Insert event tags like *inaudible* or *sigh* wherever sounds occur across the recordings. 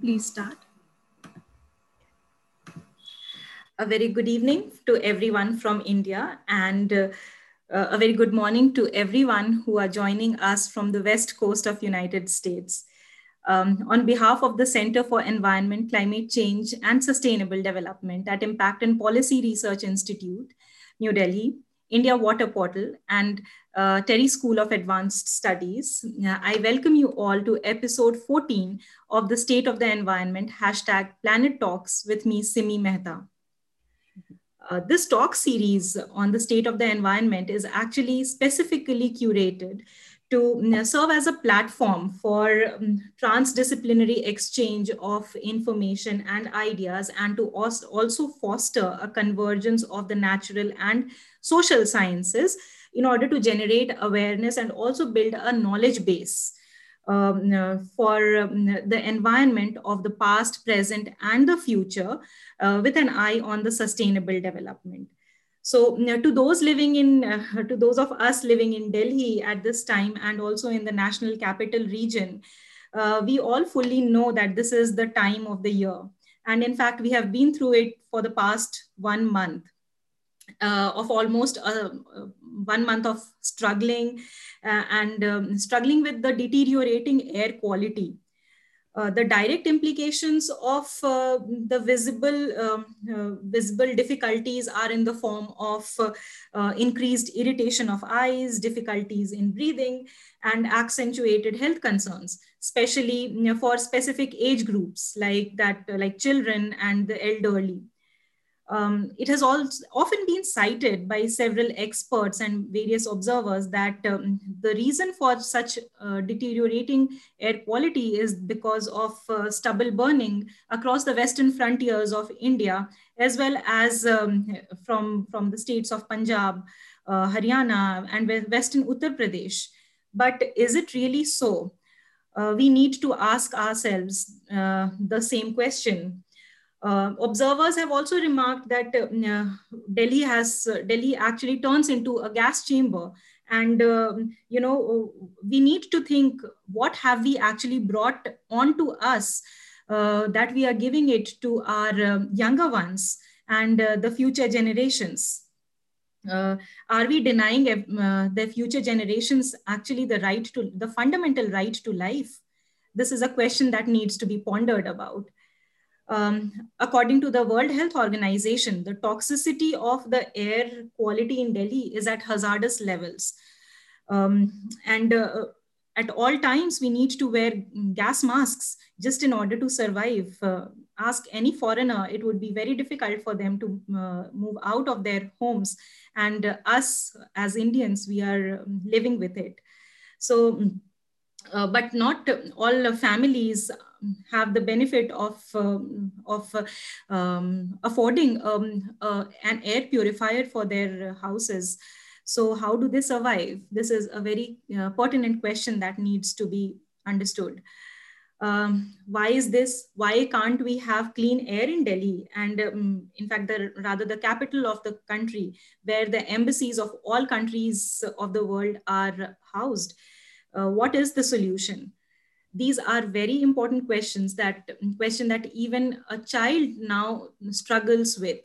Please start. A very good evening to everyone from India and uh, a very good morning to everyone who are joining us from the west coast of United States. Um, on behalf of the Center for Environment, Climate Change and Sustainable Development at Impact and Policy Research Institute, New Delhi, India Water Portal, and uh, TERI School of Advanced Studies. I welcome you all to episode 14 of the State of the Environment hashtag Planet Talks with me, Simi Mehta. Uh, this talk series on the state of the environment is actually specifically curated to serve as a platform for um, transdisciplinary exchange of information and ideas and to also foster a convergence of the natural and social sciences in order to generate awareness and also build a knowledge base um, uh, for um, the environment of the past, present, and the future uh, with an eye on the sustainable development. So to those living in, uh, to those of us living in Delhi at this time and also in the national capital region, uh, we all fully know that this is the time of the year. And in fact, we have been through it for the past one month uh, of almost uh, one month of struggling uh, and um, struggling with the deteriorating air quality. Uh, the direct implications of uh, the visible um, uh, visible difficulties are in the form of increased irritation of eyes, difficulties in breathing, and accentuated health concerns, especially you know, for specific age groups like that, like children and the elderly. Um, it has also often been cited by several experts and various observers that um, the reason for such uh, deteriorating air quality is because of uh, stubble burning across the western frontiers of India, as well as um, from, from the states of Punjab, uh, Haryana, and western Uttar Pradesh. But is it really so? Uh, we need to ask ourselves uh, the same question uh, observers have also remarked that uh, Delhi has uh, Delhi actually turns into a gas chamber, and um, you know we need to think what have we actually brought onto us uh, that we are giving it to our um, younger ones and uh, the future generations. Uh, are we denying the future generations actually the right to the fundamental right to life? This is a question that needs to be pondered about. Um, according to the World Health Organization, the toxicity of the air quality in Delhi is at hazardous levels. Um, and uh, at all times, we need to wear gas masks just in order to survive. Uh, ask any foreigner, it would be very difficult for them to uh, move out of their homes. And us as Indians, we are um, living with it. So, uh, but not all families have the benefit of um, of um, affording um, an air purifier for their houses. So how do they survive? This is a very uh, pertinent question that needs to be understood. Um, why is this? Why can't we have clean air in Delhi? And um, in fact, the, rather the capital of the country, where the embassies of all countries of the world are housed. Uh, what is the solution? These are very important questions that question that even a child now struggles with.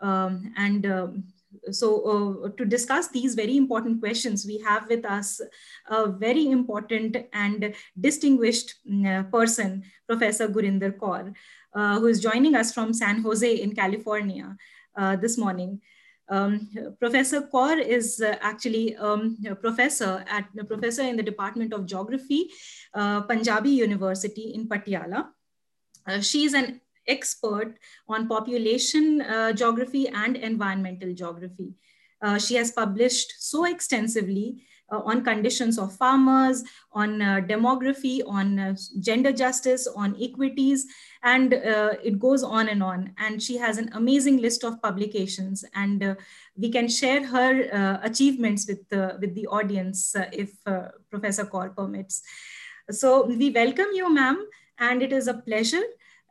Um, and um, so uh, to discuss these very important questions we have with us a very important and distinguished uh, person professor gurinder kaur uh, who is joining us from san jose in california uh, this morning um, professor Kaur is uh, actually um, a professor at a professor in the Department of Geography, uh, Punjabi University in Patiala. Uh, she is an expert on population uh, geography and environmental geography. Uh, she has published so extensively on conditions of farmers, on demography, on gender justice, on equities, and uh, it goes on and on. And she has an amazing list of publications. And uh, we can share her uh, achievements with the with the audience uh, if uh, professor Kaur permits. So we welcome you ma'am and it is a pleasure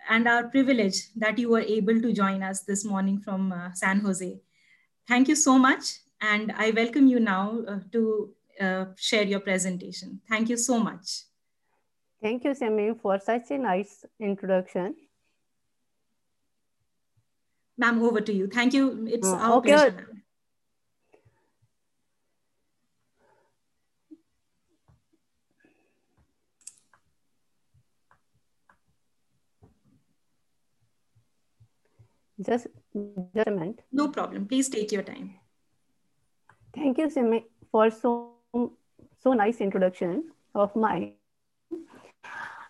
and our privilege that you were able to join us this morning from uh, san jose. Thank you so much. And i welcome you now to share your presentation thank you so much Thank you, Simi, for such a nice introduction. Ma'am, over to you. Thank you. It's uh, our okay. pleasure. Just, just a minute. No problem. Please take your time. Thank you, Simi, for so so nice introduction of mine.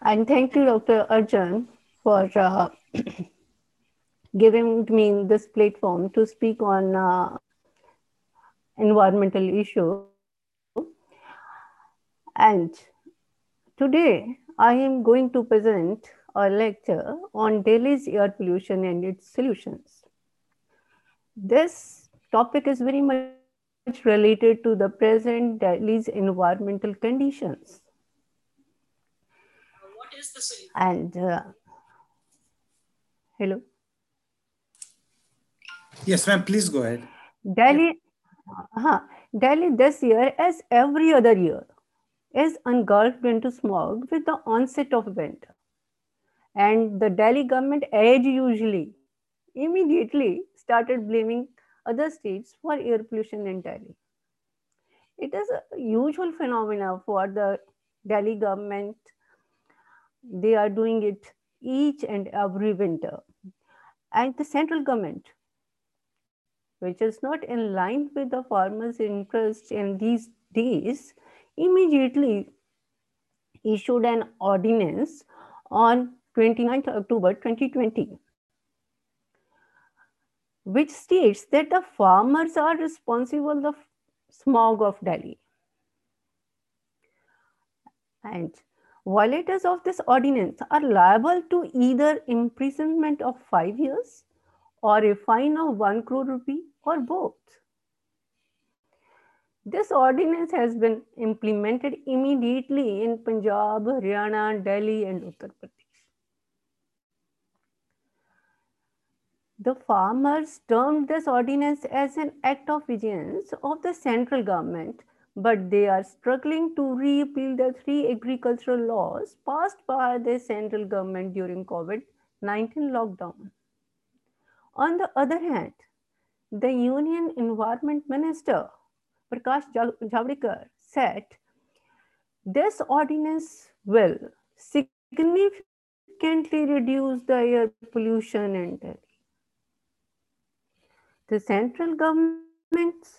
And thank you, Dr. Arjun, for uh, *clears throat* giving me this platform to speak on uh, environmental issue. And today I am going to present a lecture on Delhi's air pollution and its solutions. This topic is very much related to the present Delhi's environmental conditions. What is the solution? And uh, hello. Yes, ma'am. Please go ahead. Delhi, uh, Delhi this year, as every other year, is engulfed into smog with the onset of winter. And the Delhi government, as usually, immediately started blaming other states for air pollution Delhi. It is a usual phenomenon for the Delhi government. They are doing it each and every winter. And the central government, which is not in line with the farmers' interest in these days, immediately issued an ordinance on 29th October 2020, which states that the farmers are responsible the smog of Delhi. And violators of this ordinance are liable to either imprisonment of five years or a fine of one crore rupee or both. This ordinance has been implemented immediately in Punjab, Haryana, Delhi, and Uttar Pradesh. The farmers termed this ordinance as an act of vigilance of the central government, but they are struggling to repeal the three agricultural laws passed by the central government during COVID-19 lockdown. On the other hand, the Union Environment Minister, Prakash Javadekar, said this ordinance will significantly reduce the air pollution in Delhi the central government's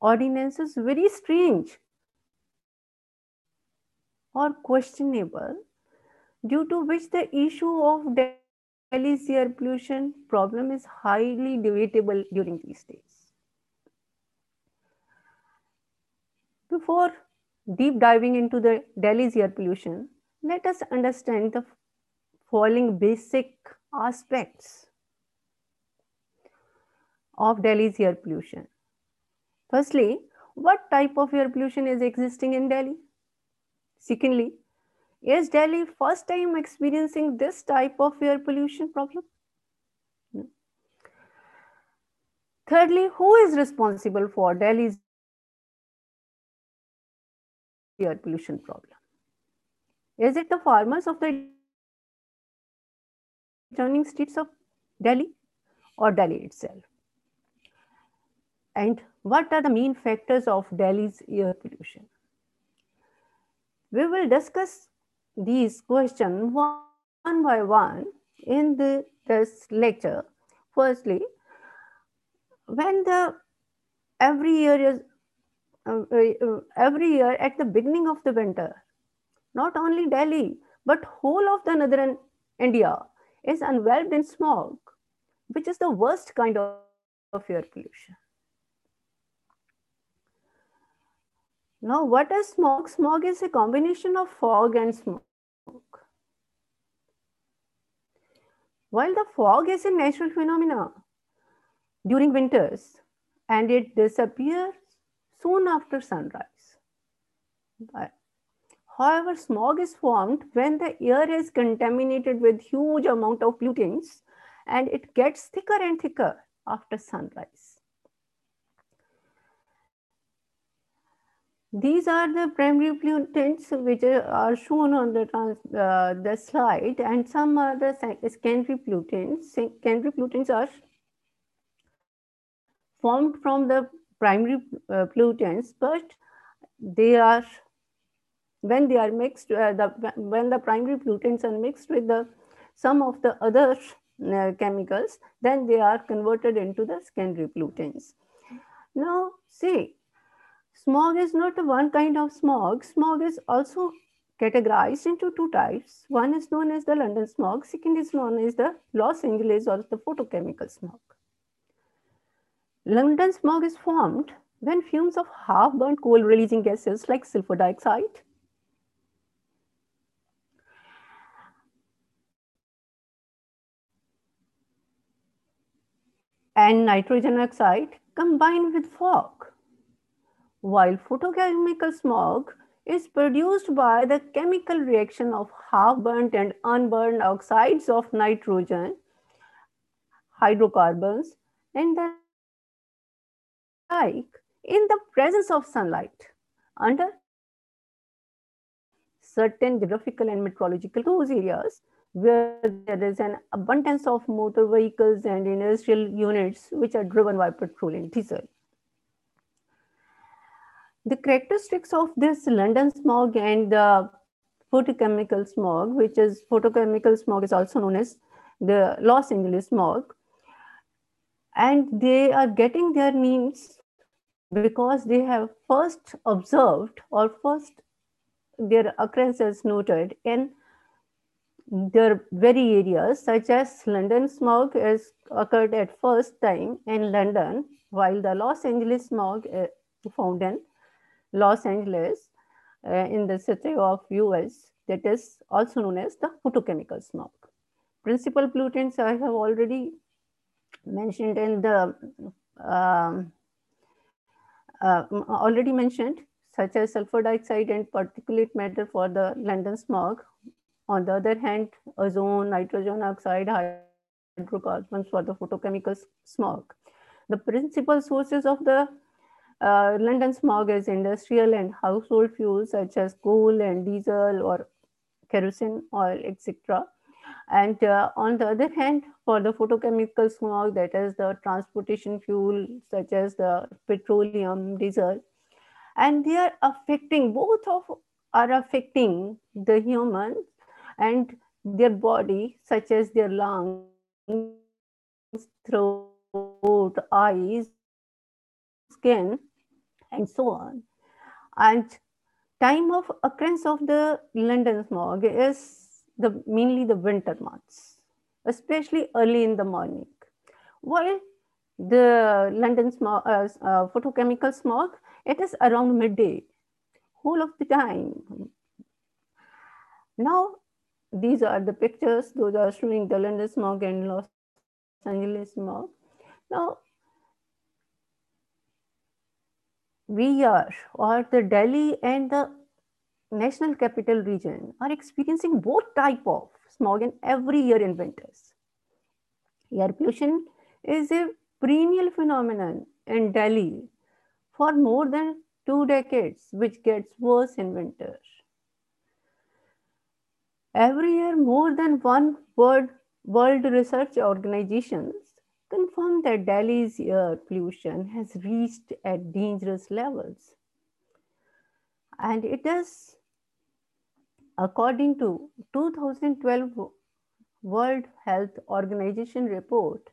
ordinance is very strange or questionable due to which the issue of Delhi's air pollution problem is highly debatable during these days. Before deep diving into the Delhi's air pollution, let us understand the following basic aspects of Delhi's air pollution. Firstly, what type of air pollution is existing in Delhi? Secondly, is Delhi first time experiencing this type of air pollution problem? Hmm. Thirdly, who is responsible for Delhi's air pollution problem? Is it the farmers of the adjoining streets of Delhi or Delhi itself? And what are the main factors of Delhi's air pollution? We will discuss these questions one by one in the, this lecture. Firstly, when the every year is uh, uh, every year at the beginning of the winter, not only Delhi but whole of the northern India is enveloped in smog, which is the worst kind of, of air pollution. Now, what is smog? Smog is a combination of fog and smoke. While the fog is a natural phenomenon during winters and it disappears soon after sunrise. But, however, smog is formed when the air is contaminated with huge amount of pollutants and it gets thicker and thicker after sunrise. These are the primary pollutants which are shown on the, trans, uh, the slide and some are the secondary pollutants. Secondary pollutants are formed from the primary uh, pollutants, but they are, when they are mixed, uh, the, when the primary pollutants are mixed with the some of the other uh, chemicals, then they are converted into the secondary pollutants. Now, see, Smog is not one kind of smog. Smog is also categorized into two types. One is known as the London smog. Second is known as the Los Angeles or the photochemical smog. London smog is formed when fumes of half-burnt coal releasing gases like sulfur dioxide, and nitrogen oxide combine with fog while photochemical smog is produced by the chemical reaction of half-burnt and unburned oxides of nitrogen, hydrocarbons, and the like in the presence of sunlight under certain geographical and meteorological those areas where there is an abundance of motor vehicles and industrial units which are driven by petrol and diesel. The characteristics of this London smog and the photochemical smog, which is photochemical smog is also known as the Los Angeles smog. And they are getting their names because they have first observed or first their occurrences noted in their very areas such as London smog has occurred at first time in London while the Los Angeles smog uh, found in Los Angeles uh, in the city of US that is also known as the photochemical smog. Principal pollutants I have already mentioned in the um, uh, already mentioned such as sulfur dioxide and particulate matter for the London smog. On the other hand, ozone, nitrogen oxide, hydrocarbons for the photochemical smog. The principal sources of the uh, London smog is industrial and household fuels such as coal and diesel or kerosene oil, etc. And uh, on the other hand, for the photochemical smog, that is the transportation fuel such as the petroleum, diesel, and they are affecting both of are affecting the human and their body, such as their lungs, throat, eyes, skin, and so on. And time of occurrence of the London smog is the mainly the winter months, especially early in the morning. While the London smog, uh, uh, photochemical smog, it is around midday, whole of the time. Now, these are the pictures. Those are showing the London smog and Los Angeles smog. Now, we are, or the Delhi and the national capital region are experiencing both type of smog in every year in winters. Air pollution is a perennial phenomenon in Delhi for more than two decades, which gets worse in winter. Every year, more than one world, world research organizations confirmed that Delhi's air pollution has reached at dangerous levels. And it is, according to 2012 World Health Organization report,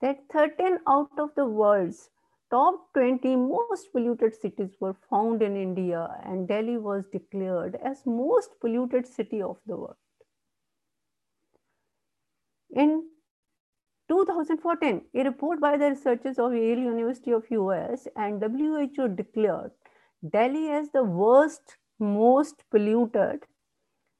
that 13 out of the world's top 20 most polluted cities were found in India and Delhi was declared as most polluted city of the world. In 2014, a report by the researchers of Yale University of US and WHO declared Delhi as the worst, most polluted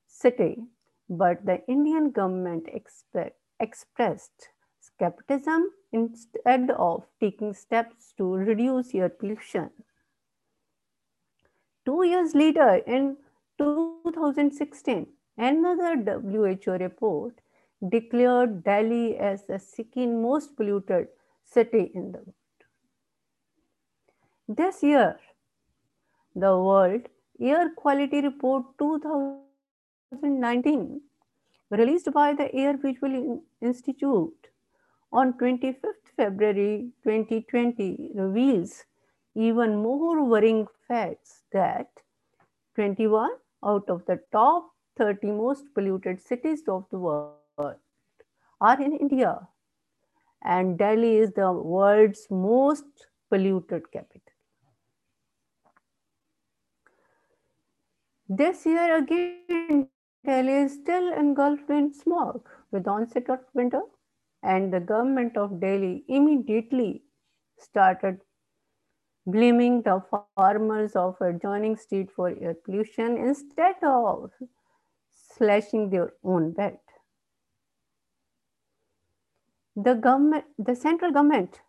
city, but the Indian government expect, expressed skepticism instead of taking steps to reduce air pollution. Two years later, in 2016, another WHO report declared Delhi as the second most polluted city in the world. This year, the World Air Quality Report 2019, released by the Air Visual Institute on 25th February 2020, reveals even more worrying facts that 21 out of the top 30 most polluted cities of the world are in India. And Delhi is the world's most polluted capital. This year again, Delhi is still engulfed in smog with onset of winter and the government of Delhi immediately started blaming the farmers of adjoining state for air pollution instead of slashing their own bed. The government, the central government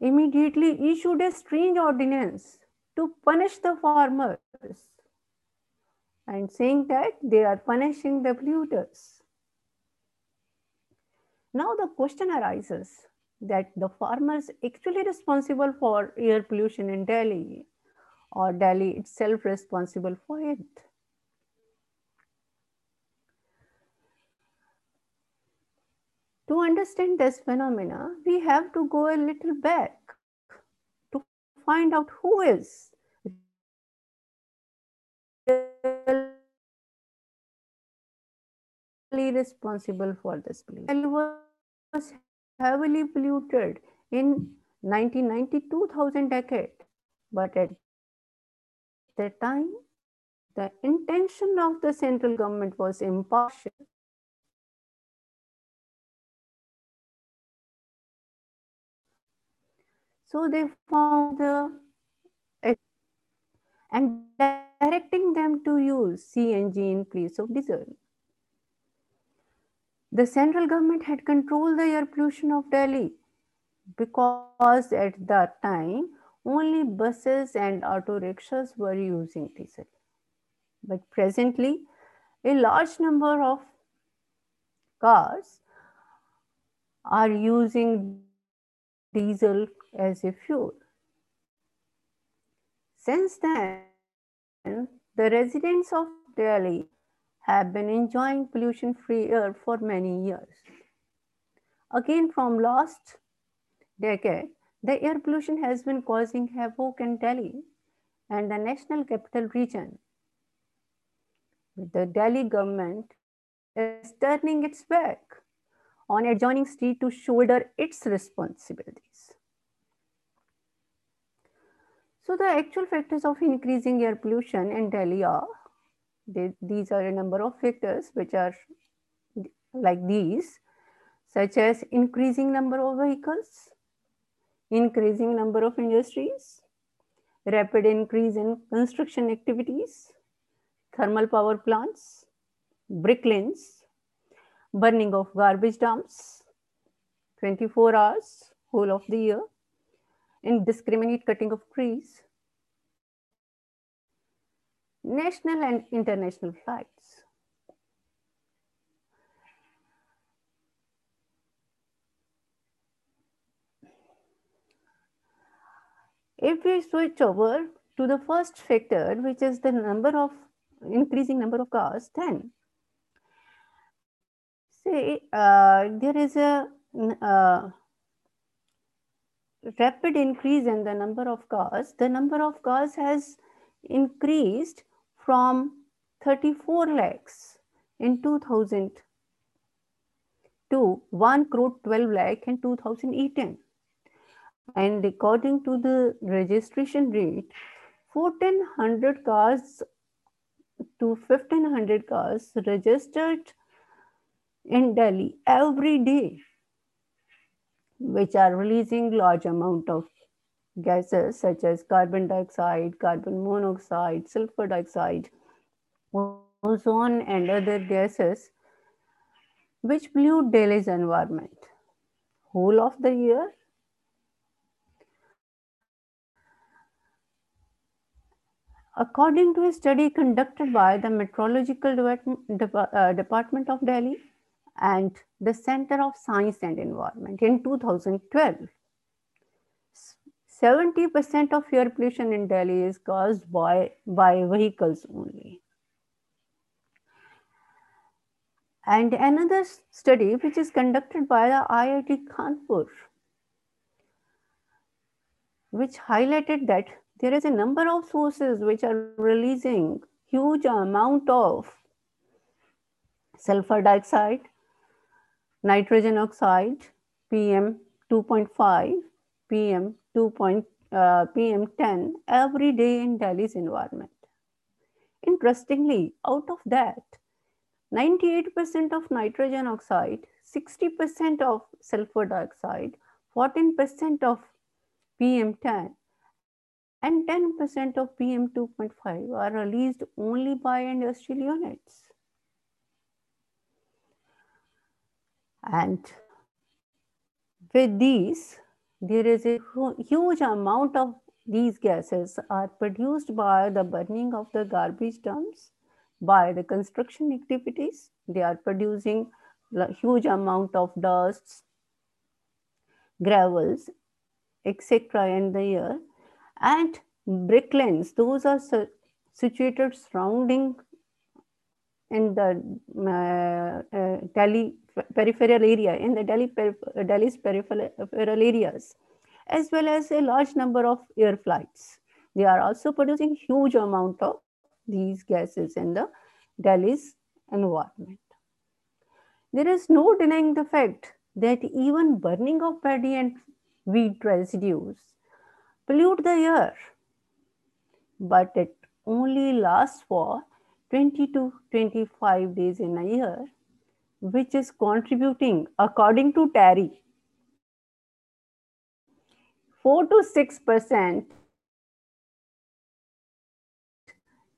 immediately issued a strange ordinance to punish the farmers and saying that they are punishing the polluters. Now the question arises that the farmers actually responsible for air pollution in Delhi or Delhi itself responsible for it. To understand this phenomena, we have to go a little back to find out who is responsible for this pollution. It was heavily polluted in 1990-2000 decade, but at that time, the intention of the central government was impartial. So they found the and directing them to use CNG in place of diesel. The central government had controlled the air pollution of Delhi because at that time only buses and auto rickshaws were using diesel. But presently, a large number of cars are using diesel as a fuel. Since then, the residents of Delhi have been enjoying pollution-free air for many years. Again, from last decade, the air pollution has been causing havoc in Delhi and the national capital region. With the Delhi government is turning its back on adjoining state to shoulder its responsibilities. So the actual factors of increasing air pollution in Delhi are, they, these are a number of factors which are like these, such as increasing number of vehicles, increasing number of industries, rapid increase in construction activities, thermal power plants, brick kilns, burning of garbage dumps, 24 hours, whole of the year, indiscriminate cutting of trees, national and international flights. If we switch over to the first factor, which is the number of increasing number of cars, then say uh, there is a uh, rapid increase in the number of cars, the number of cars has increased from 34 lakhs in 2000 to 1 crore 12 lakh in 2018. And according to the registration rate, 1400 cars to 1500 cars registered in Delhi every day which are releasing large amount of gases such as carbon dioxide, carbon monoxide, sulfur dioxide, ozone and other gases which pollute Delhi's environment. Whole of the year, according to a study conducted by the Meteorological uh, Department of Delhi, and the Center of Science and Environment in 2012. 70% of air pollution in Delhi is caused by, by vehicles only. And another study, which is conducted by the IIT Kanpur, which highlighted that there is a number of sources which are releasing huge amount of sulfur dioxide, nitrogen oxide, PM 2.5, PM 2. Uh, PM 10 every day in Delhi's environment. Interestingly, out of that, 98% of nitrogen oxide, 60% of sulfur dioxide, 14% of PM10, and 10% of PM2.5 are released only by industrial units. And with these, there is a huge amount of these gases are produced by the burning of the garbage dumps by the construction activities. They are producing huge amount of dusts, gravels, etc. in the air. And brick kilns, those are situated surrounding in the uh, uh, Delhi peripheral area, in the Delhi Delhi's peripheral areas, as well as a large number of air flights. They are also producing huge amount of these gases in the Delhi's environment. There is no denying the fact that even burning of paddy and wheat residues pollute the air, but it only lasts for 20 to 25 days in a year, which is contributing, according to TERI, 4 to 6%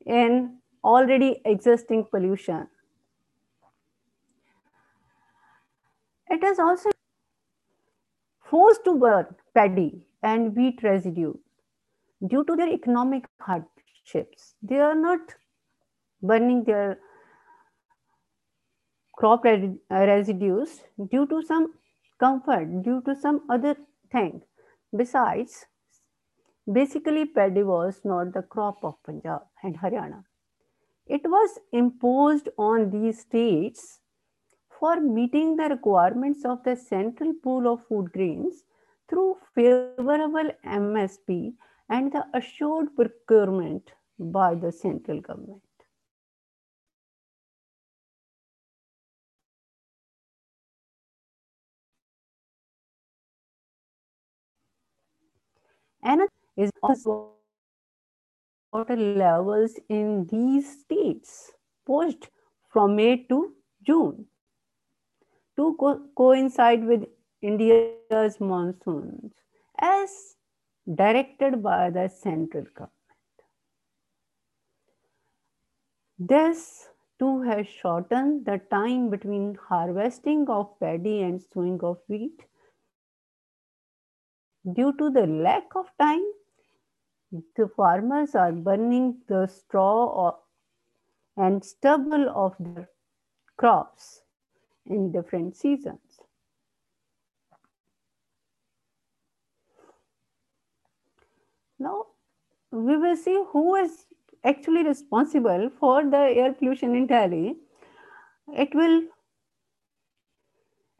in already existing pollution. It is also forced to burn paddy and wheat residue due to their economic hardships. They are not burning their crop uh, residues due to some comfort, due to some other thing. Besides, basically paddy was not the crop of Punjab and Haryana. It was imposed on these states for meeting the requirements of the central pool of food grains through favorable MSP and the assured procurement by the central government. Another is also water levels in these states pushed from May to June to co coincide with India's monsoons as directed by the central government. This too has shortened the time between harvesting of paddy and sowing of wheat. Due to the lack of time, the farmers are burning the straw and stubble of their crops in different seasons. Now, we will see who is actually responsible for the air pollution in Delhi. It will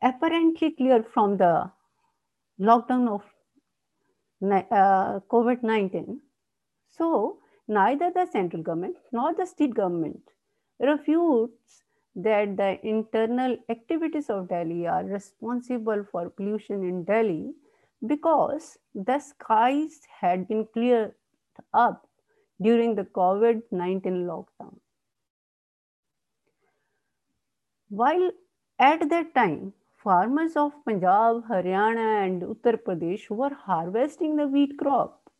apparently clear from the lockdown of uh, COVID 19. So, neither the central government nor the state government refutes that the internal activities of Delhi are responsible for pollution in Delhi because the skies had been cleared up during the COVID 19 lockdown. While at that time, farmers of Punjab, Haryana, and Uttar Pradesh were harvesting the wheat crop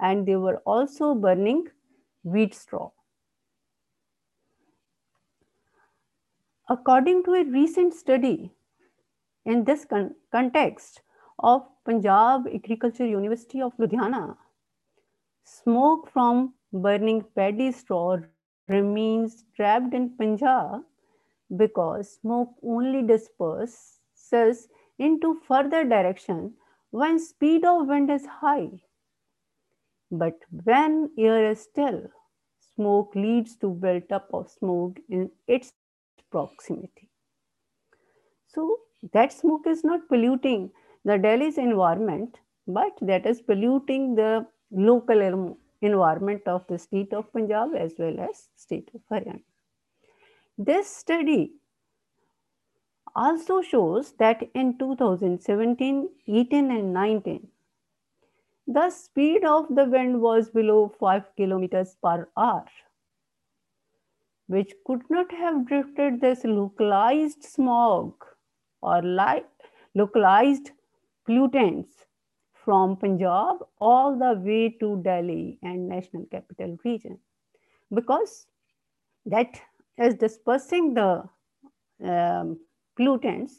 and they were also burning wheat straw. According to a recent study, in this con context of Punjab Agriculture University of Ludhiana, smoke from burning paddy straw remains trapped in Punjab because smoke only disperses into further direction when speed of wind is high. But when air is still, smoke leads to build-up of smoke in its proximity. So that smoke is not polluting the Delhi's environment, but that is polluting the local environment of the state of Punjab as well as state of Haryana. This study also shows that in 2017, 18 and 19, the speed of the wind was below 5 kilometers per hour, which could not have drifted this localized smog or localized pollutants from Punjab all the way to Delhi and National Capital Region. Because that is dispersing the um, pollutants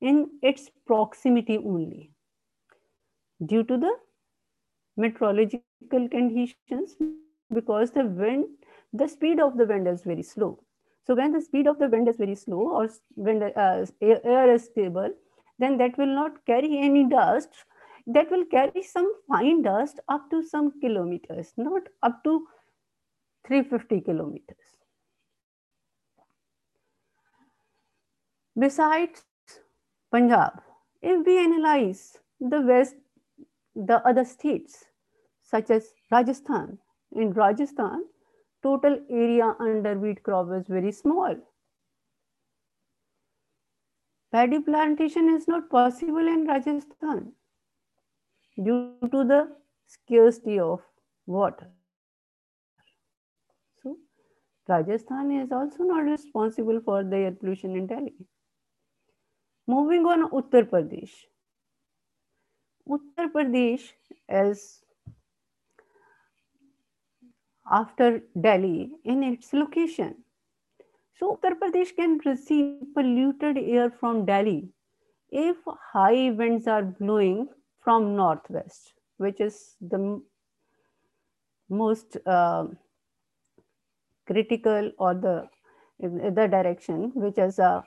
in its proximity only. Due to the meteorological conditions because the wind the speed of the wind is very slow. So when the speed of the wind is very slow or when the uh, air is stable then that will not carry any dust. That will carry some fine dust up to some kilometers not up to 350 kilometers Besides Punjab, if we analyze the West, the other states such as Rajasthan, in Rajasthan, total area under wheat crop is very small. Paddy plantation is not possible in Rajasthan due to the scarcity of water. So, Rajasthan is also not responsible for the air pollution in Delhi. Moving on Uttar Pradesh. Uttar Pradesh is after Delhi in its location. So Uttar Pradesh can receive polluted air from Delhi if high winds are blowing from northwest, which is the most uh, critical or the the direction which is uh,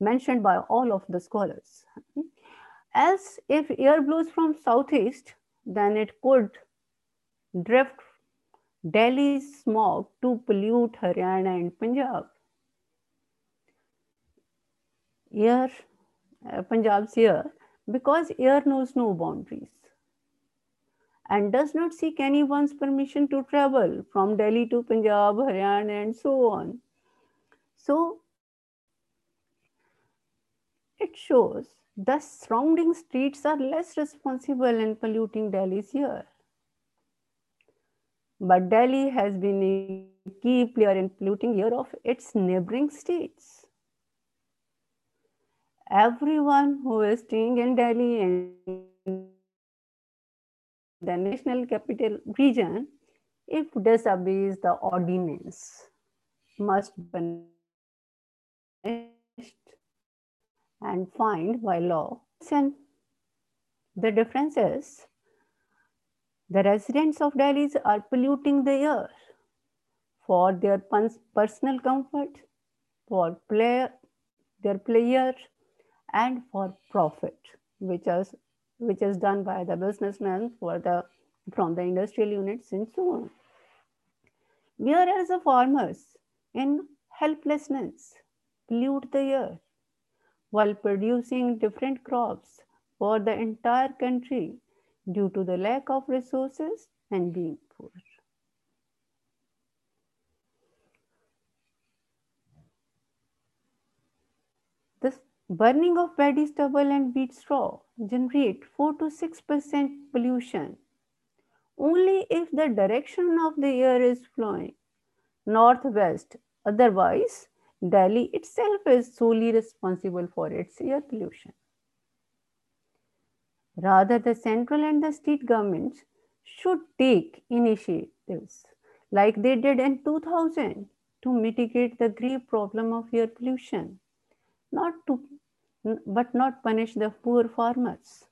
mentioned by all of the scholars. As if air blows from southeast, then it could drift Delhi's smog to pollute Haryana and Punjab. Air, uh, Punjab's air, because air knows no boundaries and does not seek anyone's permission to travel from Delhi to Punjab, Haryana, and so on. So it shows the surrounding streets are less responsible in polluting Delhi's air. But Delhi has been a key player in polluting air of its neighboring states. Everyone who is staying in Delhi and the national capital region, if disobeys the ordinance, must be punished and fined by law. And the difference is the residents of Delhi are polluting the air for their personal comfort, for play, their pleasure, and for profit, which is which is done by the businessmen for the from the industrial units and so on. Whereas the farmers in helplessness pollute the air while producing different crops for the entire country due to the lack of resources and being poor. The burning of paddy stubble and wheat straw generate 4 to 6% pollution only if the direction of the air is flowing northwest. Otherwise, Delhi itself is solely responsible for its air pollution. Rather, the central and the state governments should take initiatives like they did in 2000 to mitigate the grave problem of air pollution, not to, but not punish the poor farmers.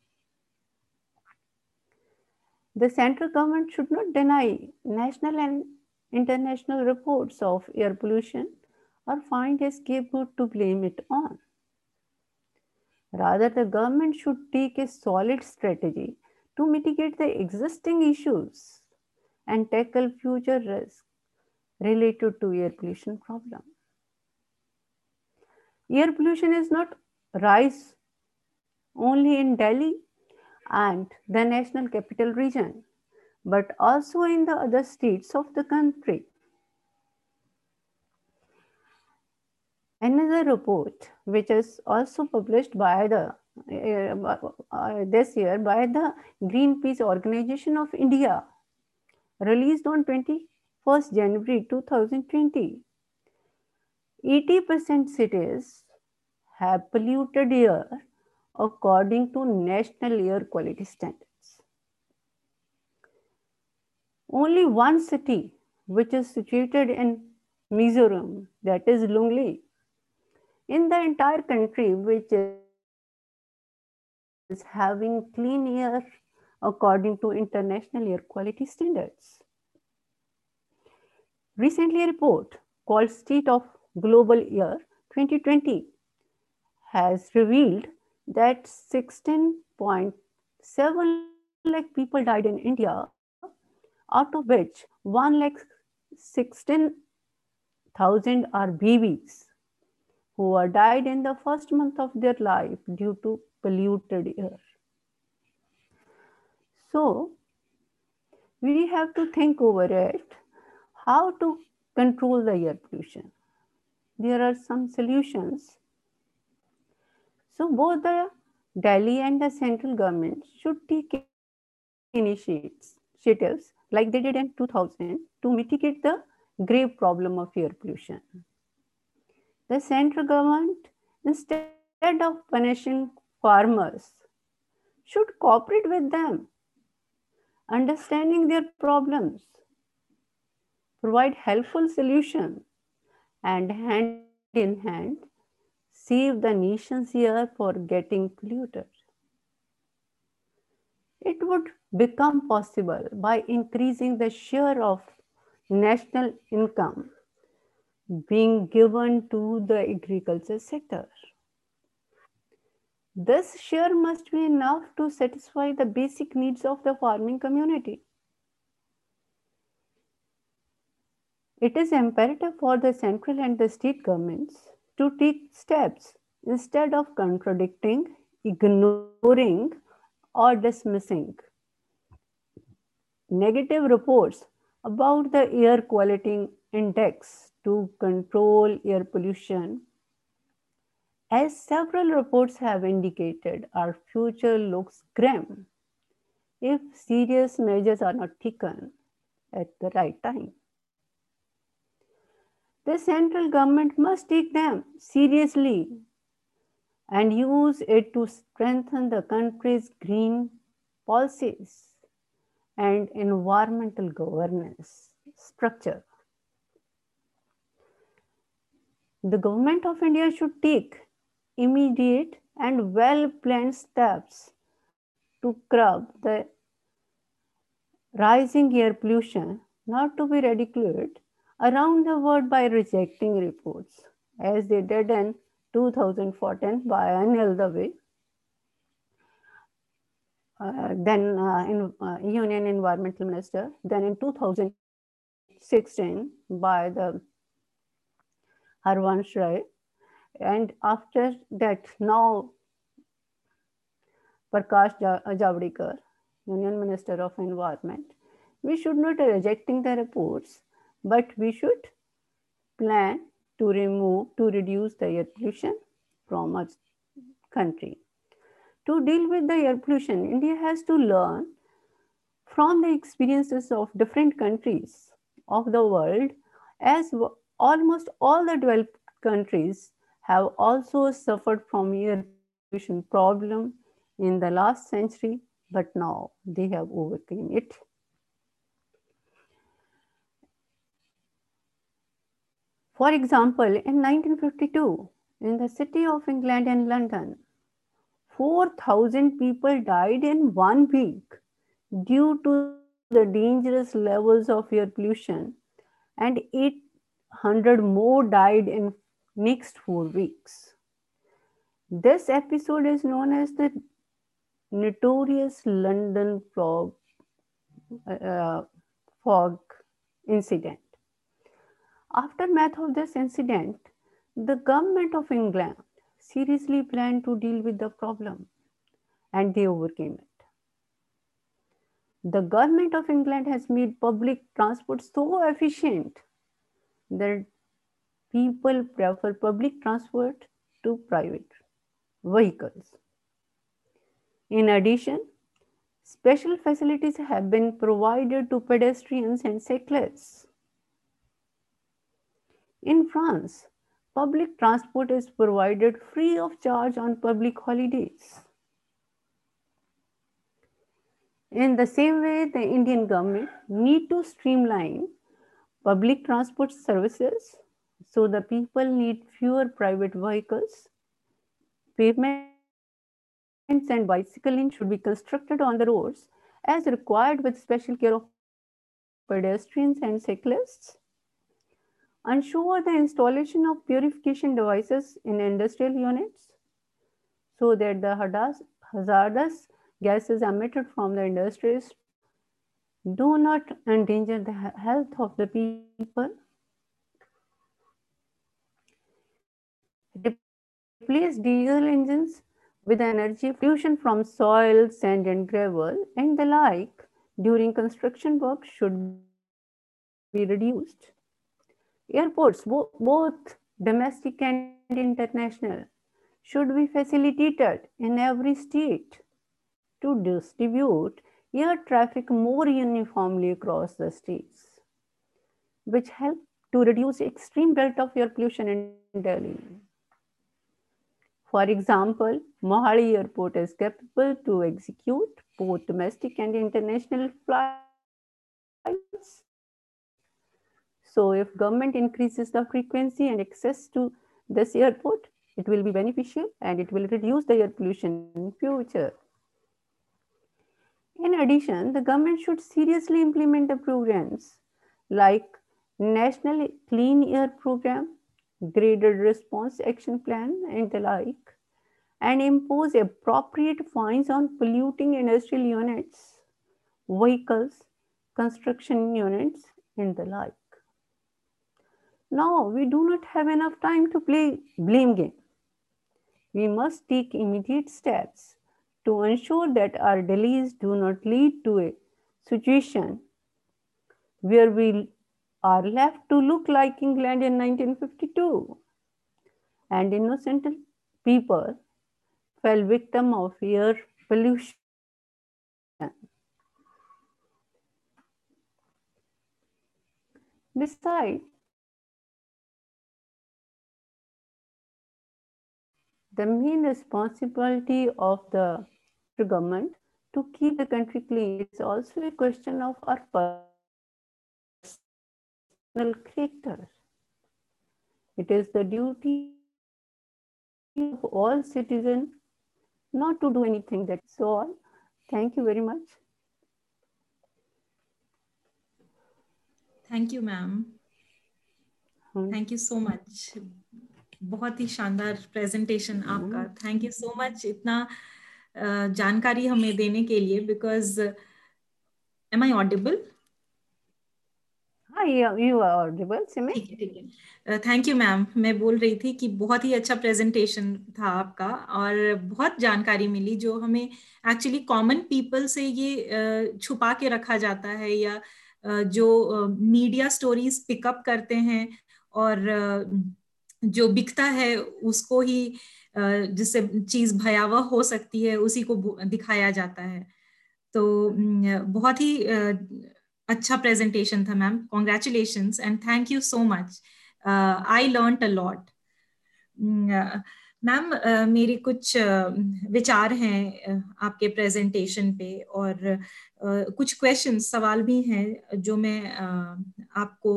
The central government should not deny national and international reports of air pollution or find a scapegoat to blame it on. Rather, the government should take a solid strategy to mitigate the existing issues and tackle future risks related to air pollution problem. Air pollution is not rise only in Delhi and the national capital region, but also in the other states of the country. Another report, which is also published by the uh, uh, this year by the Greenpeace Organization of India, released on 21st January 2020. 80% cities have polluted air according to national air quality standards. Only one city, which is situated in Mizoram, that is Lunglei, in the entire country, which is having clean air according to international air quality standards. Recently, a report called State of Global Air 2020 has revealed that 16.7 lakh people died in India, out of which 1 lakh 16,000 are babies who are died in the first month of their life due to polluted air. So, we have to think over it how to control the air pollution. There are some solutions. So, both the Delhi and the central government should take initiatives like they did in 2000 to mitigate the grave problem of air pollution. The central government, instead of punishing farmers, should cooperate with them, understanding their problems, provide helpful solutions, and hand in hand save the nation's air for getting polluted. It would become possible by increasing the share of national income being given to the agriculture sector. This share must be enough to satisfy the basic needs of the farming community. It is imperative for the central and the state governments to take steps instead of contradicting, ignoring, or dismissing negative reports about the air quality index to control air pollution. As several reports have indicated, our future looks grim if serious measures are not taken at the right time. The central government must take them seriously and use it to strengthen the country's green policies and environmental governance structure. The government of India should take immediate and well planned steps to curb the rising air pollution, not to be ridiculed around the world by rejecting reports, as they did in 2014 by Anil Dave, uh, then uh, in, uh, Union Environmental Minister, then in 2016 by the Harvansh Rai, and after that now Prakash Javadekar, Union Minister of Environment, we should not rejecting the reports, but we should plan to remove, to reduce the air pollution from our country. To deal with the air pollution, India has to learn from the experiences of different countries of the world as almost all the developed countries have also suffered from air pollution problem in the last century, but now they have overcome it. For example, in 1952, in the city of England and London, 4,000 people died in one week due to the dangerous levels of air pollution and 800 more died in next four weeks. This episode is known as the notorious London fog, uh, fog incident. Aftermath of this incident, the government of England seriously planned to deal with the problem and they overcame it. The government of England has made public transport so efficient that people prefer public transport to private vehicles. In addition, special facilities have been provided to pedestrians and cyclists. In France, public transport is provided free of charge on public holidays. In the same way, the Indian government need to streamline public transport services so the people need fewer private vehicles. Pavements and bicycle lanes should be constructed on the roads as required with special care of pedestrians and cyclists. Ensure the installation of purification devices in industrial units so that the hazardous gases emitted from the industries do not endanger the health of the people. Replace diesel engines with energy pollution from soil, sand and gravel and the like during construction work should be reduced. Airports, bo both domestic and international, should be facilitated in every state to distribute air traffic more uniformly across the states, which help to reduce extreme belt of air pollution in Delhi. For example, Mohali Airport is capable to execute both domestic and international flights. So if government increases the frequency and access to this airport, it will be beneficial and it will reduce the air pollution in future. In addition, the government should seriously implement the programs like National Clean Air Program, Graded Response Action Plan, and the like, and impose appropriate fines on polluting industrial units, vehicles, construction units, and the like. Now, we do not have enough time to play blame game. We must take immediate steps to ensure that our delays do not lead to a situation where we are left to look like England in 1952 and innocent people fell victim of air pollution. Besides, the main responsibility of the government to keep the country clean is also a question of our personal character. It is the duty of all citizens not to do anything. That's all. Thank you very much. Thank you, ma'am. Hmm. Thank you so much. बहुत ही शानदार presentation आपका thank you so much इतना जानकारी हमें देने के लिए because am I audible thank you ma'am मैं बोल रही थी कि बहुत ही अच्छा प्रेजेंटेशन था आपका और बहुत जानकारी मिली जो हमें एक्चुअली कॉमन पीपल से ये छुपा के रखा जाता है या जो मीडिया स्टोरीज पिकअप करते हैं और जो बिकता है उसको ही जिससे चीज़ भयावह हो सकती है उसी को दिखाया जाता है। तो बहुत ही अच्छा प्रेजेंटेशन था ma'am congratulation and thank you so much I learn a lot ma'am मेरे कुछ विचार हैं आपके प्रेजेंटेशन पे और कुछ क्वेश्चन सवाल भी हैं जो मैं आपको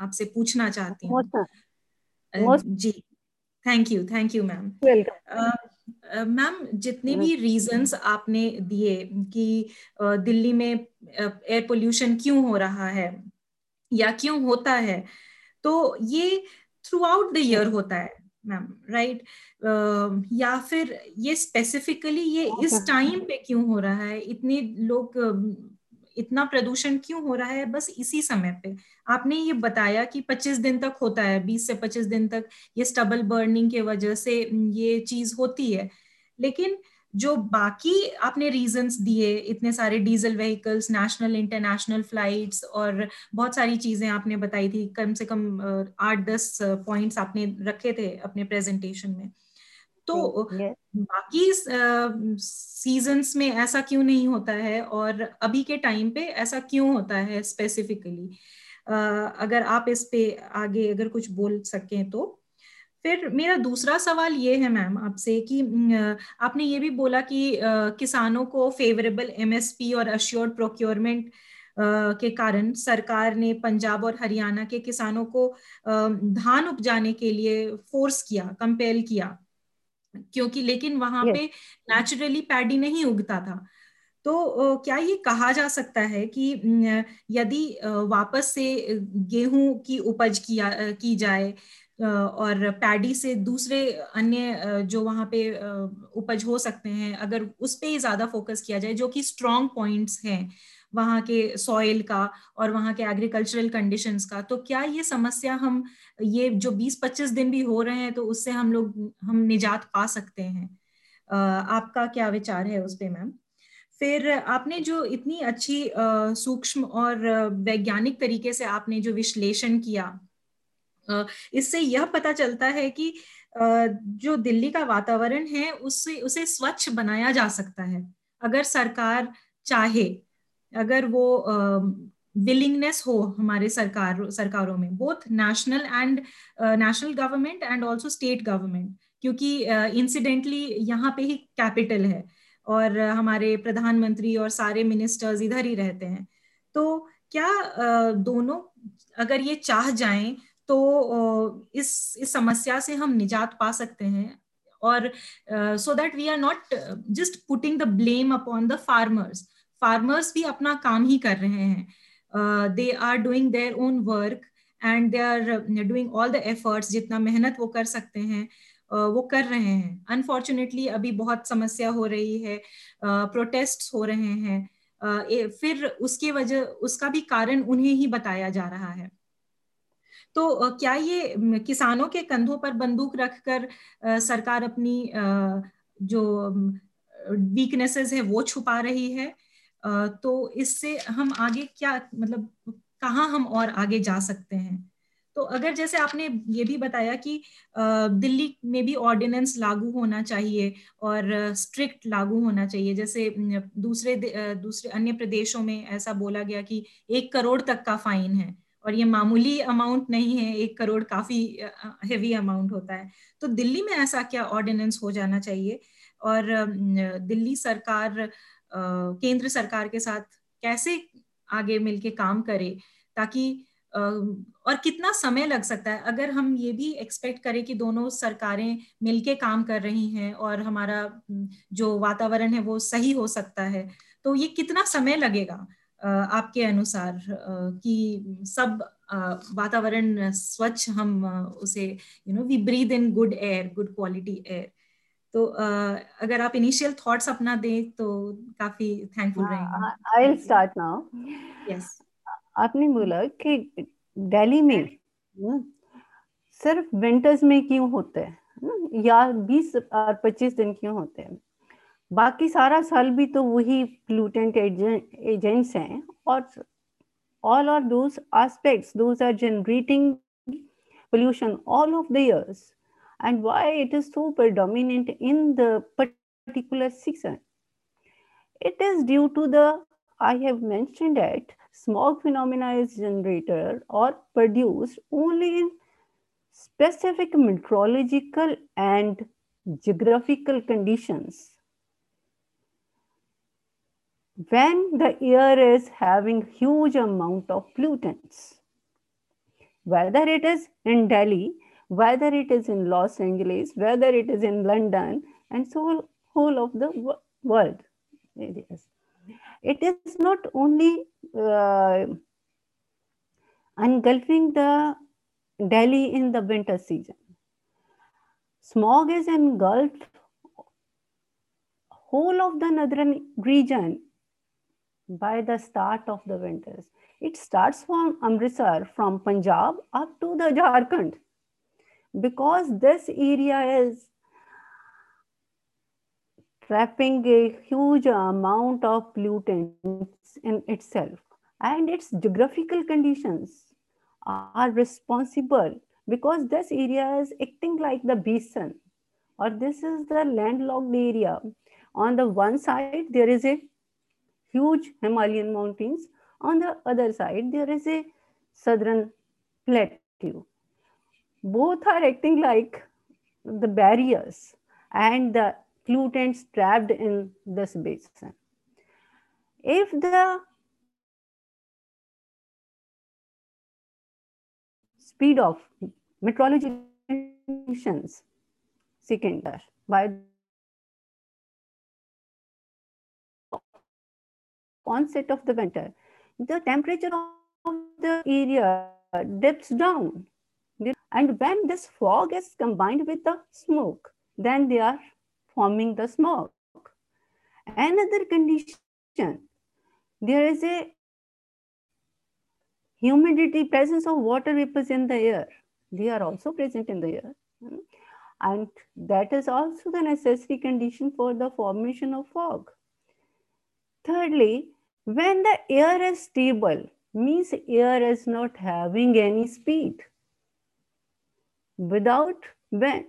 आपसे पूछना चाहती हूँ। जी। Thank you thank you ma'am ma'am जितने भी रीजंस आपने दिए कि दिल्ली में एयर पोल्यूशन क्यों हो रहा है या क्यों होता है तो ये थ्रू आउट द ईयर होता है मैम राइट uh, या फिर ये स्पेसिफिकली ये इस टाइम पे क्यों हो रहा है? इतने लोग इतना प्रदूषण क्यों हो रहा है? बस इसी समय पे। आपने ये बताया कि 25 दिन तक होता है 20 से 25 दिन तक ये स्टबल बर्निंग के वजह से ये चीज़ होती है। लेकिन जो बाकी आपने रीजंस दिए, इतने सारे diesel vehicles national international flights और बहुत सारी चीज़ें आपने बताई थी, कम से कम आठ दस पॉइंट्स आपने रखे थे अपने प्रेजेंटेशन में। तो बाकी सीजन्स में ऐसा क्यों नहीं होता है? और अभी के टाइम पे ऐसा क्यों होता है स्पेसिफिकली अगर आप इस पे आगे अगर कुछ बोल सकें तो। फिर मेरा दूसरा सवाल ये है मैम आपसे कि आपने ये भी बोला कि किसानों को फेवरेबल एमएसपी और अश्योर्ड प्रोक्योरमेंट के कारण सरकार ने पंजाब और हरियाणा के किसानों को धान उपजाने के लिए फोर्स किया कंपेल किया। क्योंकि लेकिन वहाँ yes. पे नेचुरली पैडी नहीं उगता था तो क्या ये कहा जा सकता है कि यदि वापस से गेहूँ की उपज किया की जाए और पैडी से दूसरे अन्य जो वहाँ पे उपज हो सकते हैं अगर उस पर ही ज़्यादा फोकस किया जाए जो कि स्ट्रॉन्ग पॉइंट्स हैं वहाँ के सॉइल का और वहाँ के एग्रीकल्चरल कंडीशंस का तो क्या ये समस्या हम, ये जो 20-25 दिन भी हो रहे हैं तो उससे हम लोग, हम निजात पा सकते हैं? आपका क्या विचार है उस पर मैम? फिर आपने जो इतनी अच्छी सूक्ष्म और वैज्ञानिक तरीके से आपने जो विश्लेषण किया इससे यह पता चलता है कि जो दिल्ली का वातावरण है, उससे, उसे स्वच्छ बनाया जा सकता है। अगर सरकार चाहे अगर वो विलिंगनेस हो हमारे सरकार सरकारों में both national and national government and also state government क्योंकि इंसिडेंटली uh, यहाँ पे ही कैपिटल है और हमारे प्रधानमंत्री और सारे मिनिस्टर्स इधर ही रहते हैं। तो क्या uh, दोनों अगर ये चाह जाएँ तो इस इस समस्या से हम निजात पा सकते हैं और so that we are not just putting the blame upon the farmers farmers भी अपना काम ही कर रहे हैं। They are doing their own work and they are doing all the efforts जितना मेहनत वो कर सकते हैं uh, वो कर रहे हैं। अनफॉर्चुनेटली अभी बहुत समस्या हो रही है। प्रोटेस्ट uh, हो रहे हैं। uh, फिर उसके वजह उसका भी कारण उन्हें ही बताया जा रहा है। तो क्या ये किसानों के कंधों पर बंदूक रखकर सरकार अपनी जो वीकनेसेस है वो छुपा रही है? तो इससे हम आगे क्या मतलब कहाँ हम और आगे जा सकते हैं? तो अगर जैसे आपने ये भी बताया कि दिल्ली में भी ऑर्डिनेंस लागू होना चाहिए और स्ट्रिक्ट लागू होना चाहिए, जैसे दूसरे दूसरे अन्य प्रदेशों में ऐसा बोला गया कि एक करोड़ तक का फाइन है और ये मामूली अमाउंट नहीं है, एक करोड़ काफ़ी हेवी अमाउंट होता है। तो दिल्ली में ऐसा क्या ऑर्डिनेंस हो जाना चाहिए? और दिल्ली सरकार केंद्र सरकार के साथ कैसे आगे मिलके काम करे ताकि और कितना समय लग सकता है? अगर हम ये भी एक्सपेक्ट करें कि दोनों सरकारें मिलके काम कर रही हैं और हमारा जो वातावरण है वो सही हो सकता है तो ये कितना समय लगेगा आपके अनुसार कि सब वातावरण स्वच्छ हम उसे you know we breathe in good air good quality air तो अगर आप इनिशियल थॉट्स अपना दें तो काफ़ी थैंकफुल रहेंगे। I will start now yes आपने बोला कि दिल्ली में सिर्फ़ विंटर्स में क्यों होते हैं? या 20 और 25 दिन क्यों होते हैं? बाकी सारा साल भी तो वही प्लूटेंट एजेंट्स हैं और all are those aspects those are generating pollution all of the years. And why it is so predominant in the particular season. It is due to the i have mentioned it smog phenomena is generated or produced only in specific meteorological and geographical conditions. When the air is having huge amount of pollutants whether it is in delhi whether it is in los angeles whether it is in london and so whole of the world areas it is not only uh, engulfing the delhi in the winter season Smog is engulfed whole of the northern region by the start of the winters. It starts from Amritsar, from Punjab up to the Jharkhand. Because this area is trapping a huge amount of pollutants in itself and its geographical conditions are responsible because this area is acting like the basin or this is the landlocked area. On the one side, there is a huge Himalayan mountains. On the other side, there is a southern plateau. Both are acting like the barriers and the pollutants trapped in this basin. If the speed of meteorology conditions second by onset of the winter, the temperature of the area dips down. And when this fog is combined with the smoke, then they are forming the smoke. Another condition, there is a humidity, presence of water vapors in the air. They are also present in the air. And that is also the necessary condition for the formation of fog. Thirdly, when the air is stable, means air is not having any speed. Without wind,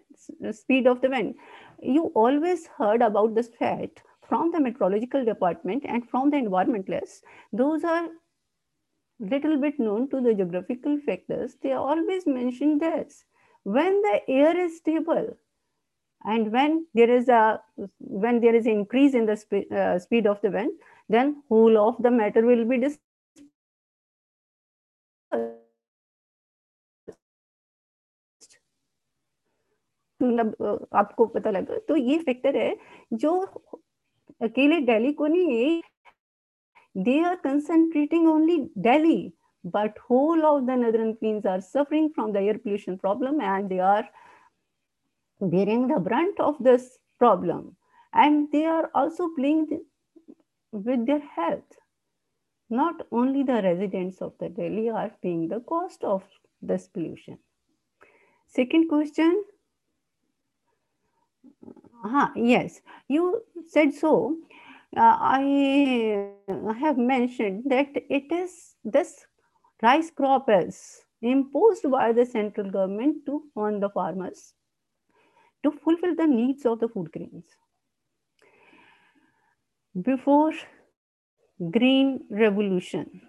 speed of the wind. You always heard about this fact from the meteorological department and from the environmentalists. Those are little bit known to the geographical factors. They always mention this. When the air is stable, and when there is a when there is increase in the spe uh, speed of the wind then whole of the matter will be dispersed मतलब आपको पता लगा। तो ये factor है जो अकेले daily को नहीं है they are concentrating only Delhi but whole of the northern queens are suffering from the air pollution problem and they are bearing the brunt of this problem and they are also playing with their health not only the residents of the Delhi are paying the cost of this pollution. Second question Uh, yes, you said so. Uh, I have mentioned that it is this rice crop is imposed by the central government to on the farmers to fulfill the needs of the food grains. Before green revolution,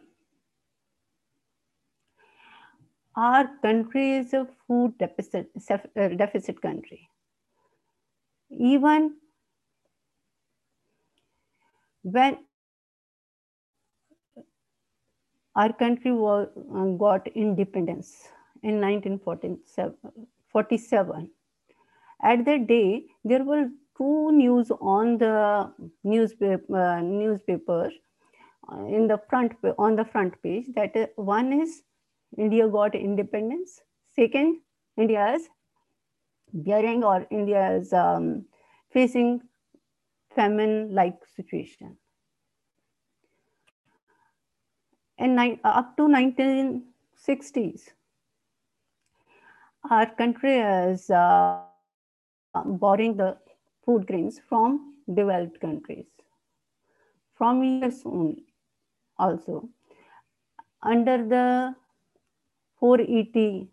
our country is a food deficit, uh, deficit country. Even when our country was, uh, got independence in 1947, at that day, there were two news on the newspaper, uh, newspaper uh, in the front on the front page. That uh, one is India got independence. Second, India is bearing or India is um, facing famine-like situation. And up to 1960s, our country is uh, borrowing the food grains from developed countries, from years only also. Under the 480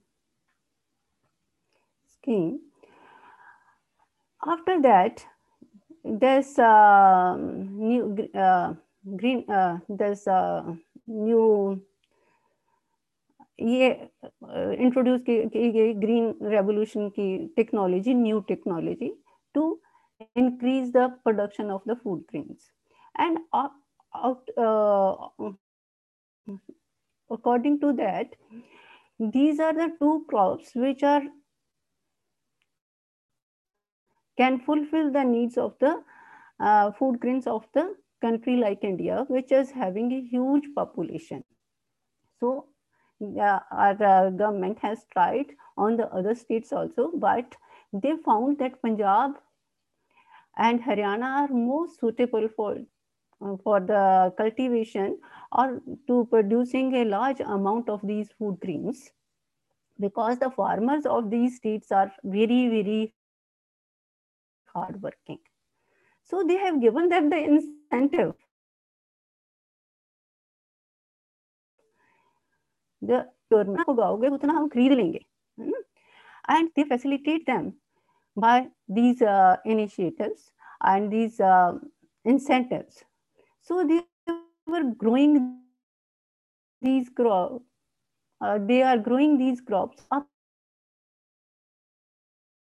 scheme, after that, there's uh, new uh, green, uh, there's new ये introduce की गई green revolution की technology new technology to increase the production of the food grains and out, uh, according to that these are the two crops which are can fulfill the needs of the uh, food grains of the country like india which is having a huge population. So uh, our uh, government has tried on the other states also, but they found that Punjab and Haryana are most suitable for, uh, for the cultivation or to producing a large amount of these food grains because the farmers of these states are very, very hardworking. So they have given them the incentive. The उगाओगे उतना हम खरीद लेंगे and they facilitate them by these uh, initiatives and these uh, incentives. So they were growing these crops. Uh, they are growing these crops up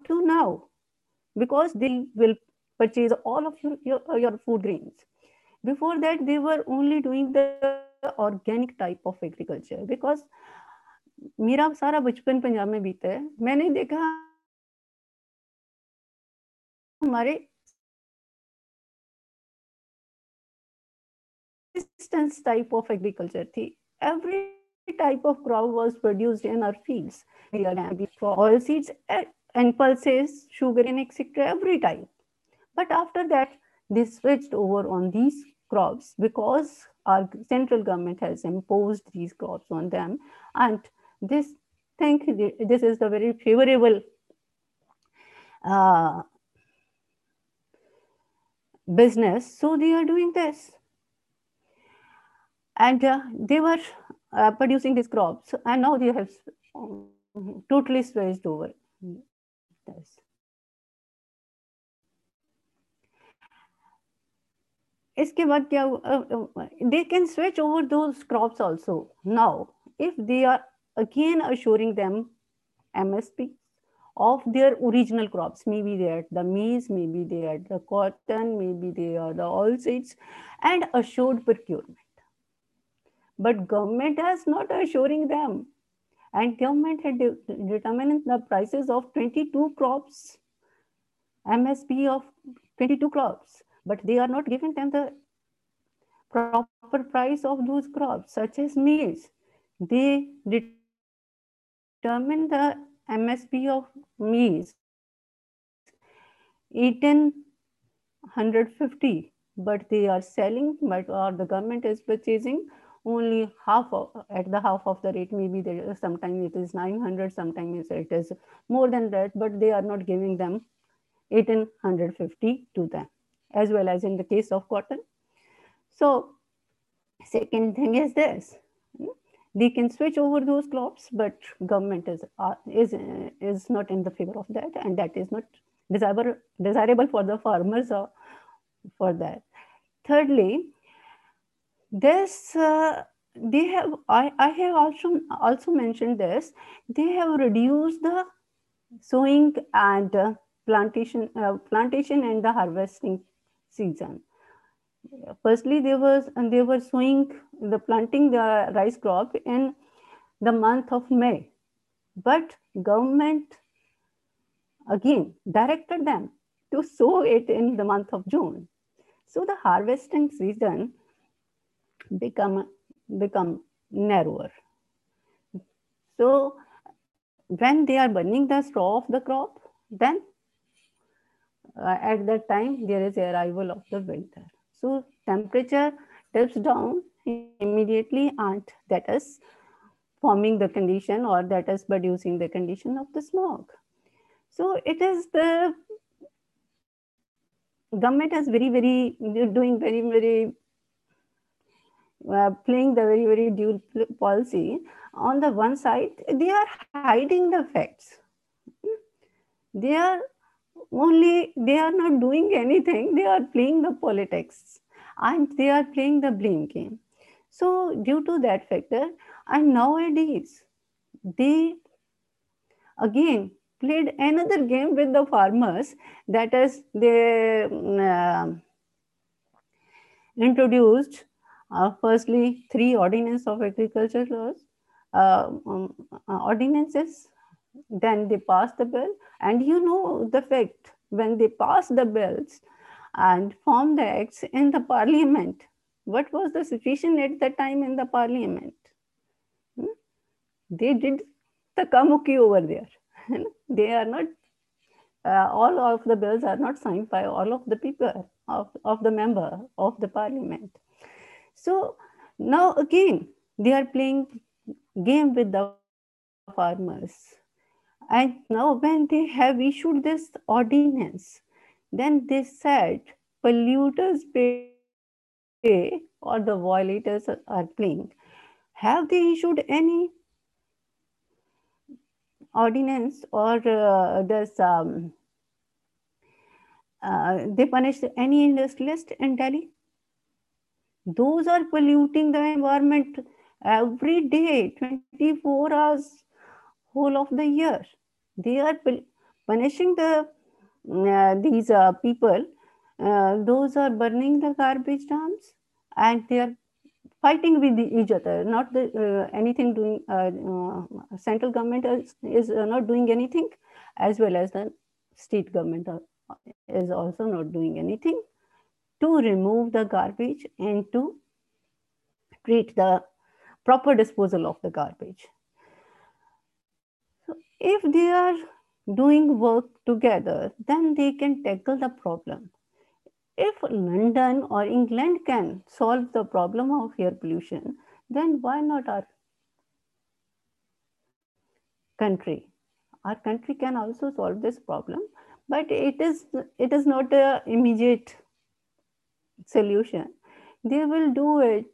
to now Because they will purchase all of your, your, your food grains. Before that, they were only doing the organic type of agriculture because मेरा सारा बचपन पंजाब में बीता है मैंने देखा हमारे type of agriculture थी every type of crop was produced in our fields oil seeds and pulses sugar and etc every type but after that they switched over on these crops because our central government has imposed these crops on them and this think this is the very favorable uh, business. So they are doing this. And uh, they were uh, producing these crops and now they have um, totally switched over this. इसके बाद क्या they can switch over those crops also now if they are again assuring them MSP of their original crops. Maybe they are the maize, maybe they are the cotton, maybe they are the oilseeds, and assured procurement. But government is not assuring them. And government had de determined the prices of 22 crops, MSP of 22 crops, but they are not giving them the proper price of those crops, such as maize. They determine the MSP of maize 1850 but they are selling but or the government is purchasing only half of, at the half of the rate maybe there sometimes it is 900 sometimes it is more than that but they are not giving them 1850 to them as well as in the case of cotton so second thing is this they can switch over those crops, but government is uh, is is not in the favor of that, and that is not desirable desirable for the farmers or for that. Thirdly, this uh, they have I, I have also also mentioned this. They have reduced the sowing and uh, plantation uh, plantation and the harvesting season. Firstly they was and they were sowing the planting the rice crop in the month of may. But government again directed them to sow it in the month of june. So the harvesting season become become narrower so when they are burning the straw of the crop then uh, at that time there is arrival of the winter so temperature dips down immediately and that is forming the condition or that is producing the condition of the smog. So it is the government is very, very doing very, very uh, playing the very, very dual policy. On the one side, they are hiding the facts. They are only they are not doing anything they are playing the politics and they are playing the blame game so due to that factor and nowadays they again played another game with the farmers that is they uh, introduced uh, firstly three ordinance of agriculture laws uh, um, uh, ordinances then they passed the bill and you know the fact when they passed the bills and formed the acts in the parliament what was the situation at that time in the parliament hmm? they did the kamuki over there *laughs* they are not uh, all of the bills are not signed by all of the people of, of the member of the parliament. So now again, they are playing game with the farmers. And now when they have issued this ordinance, then they said polluters pay or the violators are playing. Have they issued any ordinance or uh, this um, uh, they punished any industrialist in Delhi? Those are polluting the environment every day, 24 hours, whole of the year. They are punishing the uh, these uh, people. Uh, those are burning the garbage dumps and they are fighting with each other. Not the, uh, anything doing. Uh, uh, central government is, is not doing anything, as well as the state government is also not doing anything to remove the garbage and to treat the proper disposal of the garbage. So if they are doing work together, then they can tackle the problem. If London or England can solve the problem of air pollution, then why not our country? Our country can also solve this problem, but it is it is not a immediate solution. They will do it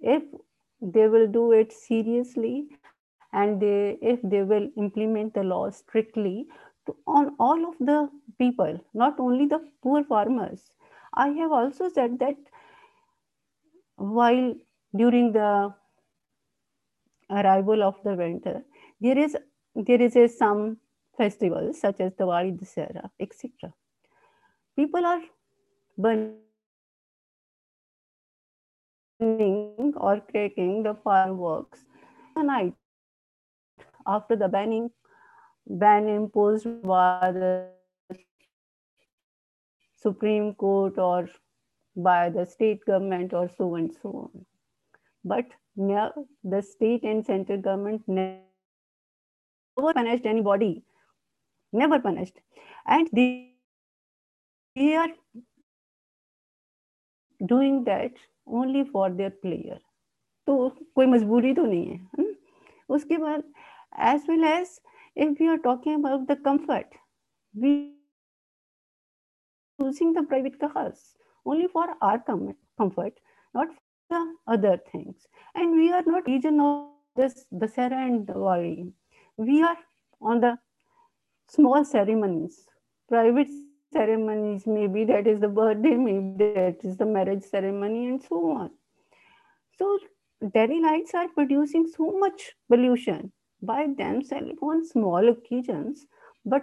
if they will do it seriously and they if they will implement the law strictly to, on all of the people not only the poor farmers i have also said that while during the arrival of the winter there is there is a some festivals such as Diwali, Dussehra, etc. People are burning or cracking the fireworks the night after the banning ban imposed by the Supreme Court or by the state government or so and so on. But now the state and central government never punished anybody, never punished. And they, they are doing that only for their player तो कोई मजबूरी तो नहीं है उसके बाद as well as if we are talking about the comfort we the private cars only for our comfort not the other things and we are not reason this Dussehra and the we are on the small ceremonies private ceremonies, maybe that is the birthday, maybe that is the marriage ceremony, and so on. So, Delhi lights are producing so much pollution by themselves on small occasions, but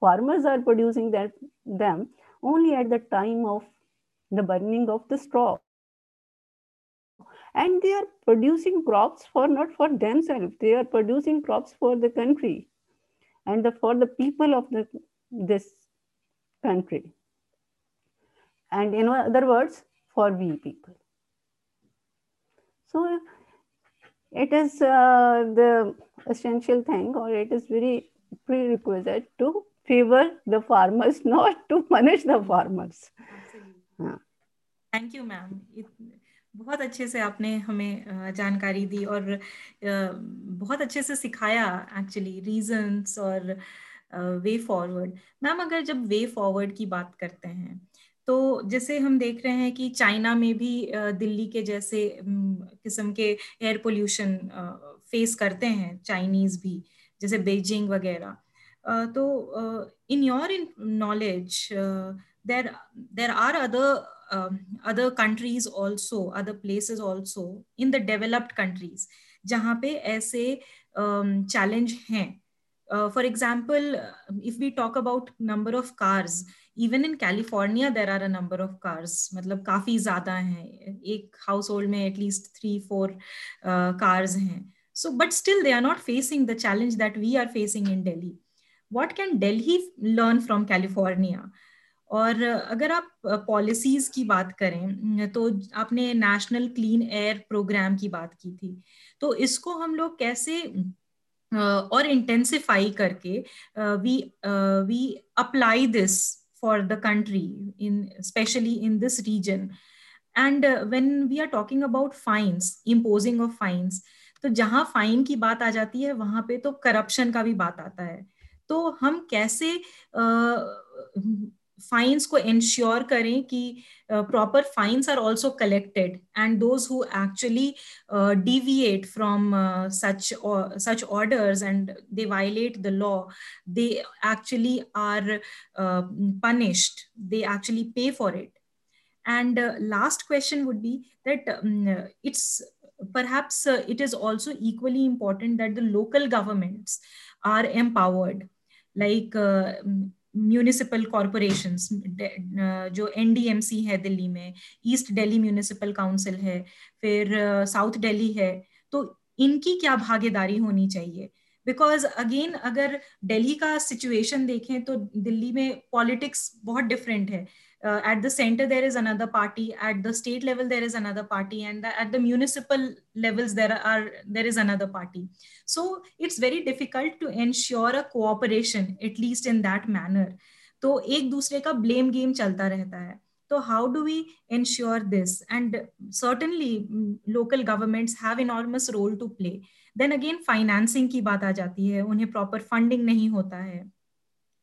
farmers are producing that, them only at the time of the burning of the straw. And they are producing crops for not for themselves, they are producing crops for the country and the, for the people of the, this country. And in other words, for we people. So it is uh, the essential thing or it is very prerequisite to favor the farmers, not *laughs* to punish the farmers. Thank you ma'am बहुत अच्छे से आपने हमें जानकारी दी और बहुत अच्छे से सिखाया एक्चुअली रीजंस और वे फॉरवर्ड मैम अगर जब वे फॉरवर्ड की बात करते हैं तो जैसे हम देख रहे हैं कि चाइना में भी दिल्ली के जैसे किस्म के एयर पोल्यूशन फेस करते हैं चाइनीज़ भी, जैसे बेजिंग वगैरह। तो in your in knowledge there there are other other countries also other places also in the developed countries जहाँ पे ऐसे चैलेंज हैं। Uh, for example if we talk about number of cars even in california there are a number of cars मतलब काफ़ी ज़्यादा हैं एक household में at least three four uh, cars हैं so but still they are not facing the challenge that we are facing in delhi what can delhi learn from california और अगर आप पॉलिसीज़ की बात करें तो आपने नेशनल क्लीन एयर प्रोग्राम की बात की थी तो इसको हम लोग कैसे और इंटेंसिफाई करके we we apply this for the country in specially in this region and when we are talking about fines imposing of fines तो जहाँ फाइन की बात आ जाती है, वहाँ पे तो करप्शन का भी बात आता है। तो हम कैसे फाइन्स को इंश्योर करें कि proper fines are also collected and those who actually deviate from uh, such or such orders and they violate the law they actually are uh, punished they actually pay for it and uh, last question would be that um, it's perhaps it is also equally important that the local governments are empowered like municipal corporation जो NDMC है दिल्ली में east Delhi municipal council है, फिर south Delhi है तो इनकी क्या भागीदारी होनी चाहिए? बिकॉज़ अगेन अगर दिल्ली का सिचुएशन देखें तो दिल्ली में पॉलिटिक्स बहुत डिफरेंट है। Uh, at the center there is another party at the state level there is another party and the, at the municipal levels there are there is another party so it's very difficult to ensure a cooperation at least in that manner तो एक दूसरे का blame game चलता रहता है तो how do we ensure this and certainly local governments have enormous role to play then again financing की बात आ जाती है उन्हें प्रॉपर फंडिंग नहीं होता है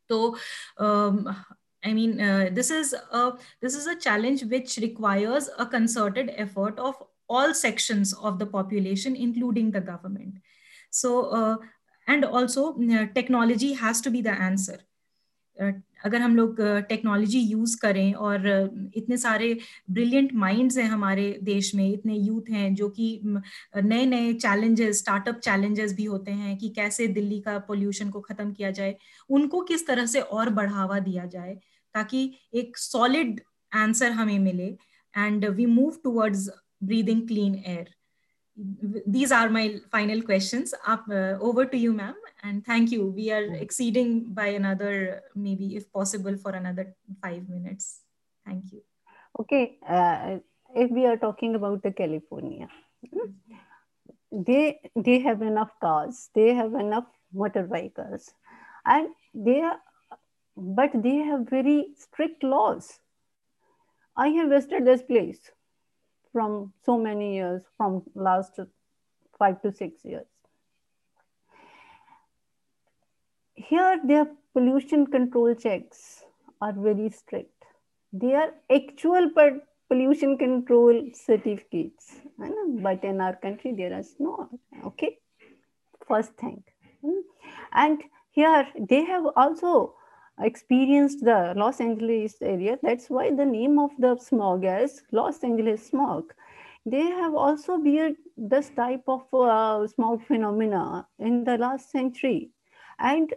तो I mean, uh, this is a this is a challenge which requires a concerted effort of all sections of the population, including the government. So, uh, and also uh, technology has to be the answer. Uh, अगर हम लोग technology use करें और इतने सारे brilliant minds हैं हमारे देश में इतने यूथ हैं जो कि नए नए चैलेंजेस स्टार्टअप चैलेंजेस भी होते हैं कि कैसे दिल्ली का पोल्यूशन को खत्म किया जाए उनको किस तरह से और बढ़ावा दिया जाए ताकि एक सॉलिड आंसर हमें मिले and we move towards breathing clean air these are my final questions up uh, over to you ma'am and thank you we are exceeding by another maybe if possible for another 5 minutes thank you okay uh, if we are talking about the california they they have enough cars they have enough motor vehicles and they are but they have very strict laws. I have visited this place from so many years, from last five to six years. Here, their pollution control checks are very strict. They are actual pollution control certificates. But in our country, there is no. Okay. First thing. Hmm? And here, they have also experienced the Los Angeles area. That's why the name of the smog is Los Angeles smog. They have also been this type of uh, smog phenomena in the last century. And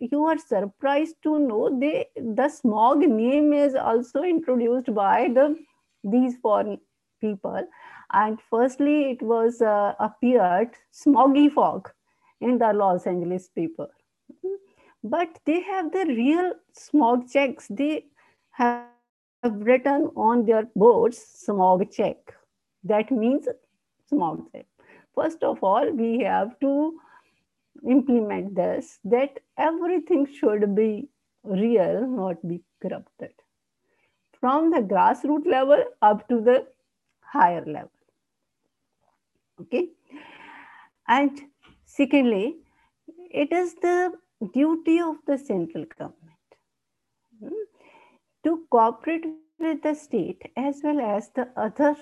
you are surprised to know they, the smog name is also introduced by the these foreign people. And firstly, it was uh, appeared smoggy fog in the Los Angeles paper but they have the real smog checks. They have written on their boards smog check. That means smog check. First of all, we have to implement this that everything should be real, not be corrupted. From the grassroots level up to the higher level. Okay. And secondly, it is the duty of the central government hmm, to cooperate with the state as well as the other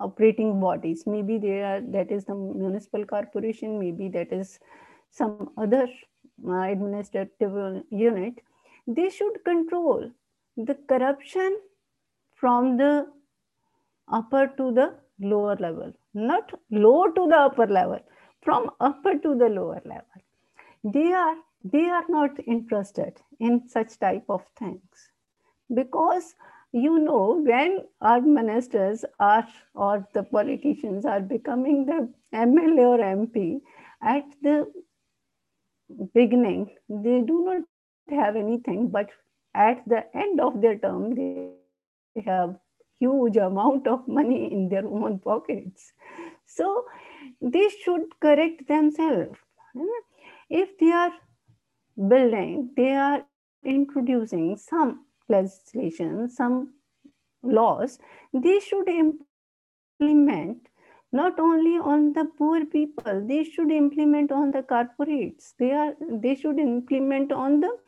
operating bodies. Maybe there are that is the municipal corporation maybe that is some other uh, administrative unit. They should control the corruption from the upper to the lower level not low to the upper level from upper to the lower level they are they are not interested in such type of things. Because you know when our ministers are or the politicians are becoming the mla or mp at the beginning they do not have anything but at the end of their term they have huge amount of money in their own pockets. So they should correct themselves. If they are building, they are introducing some legislation, some laws, they should implement not only on the poor people, they should implement on the corporates. They are they should implement on the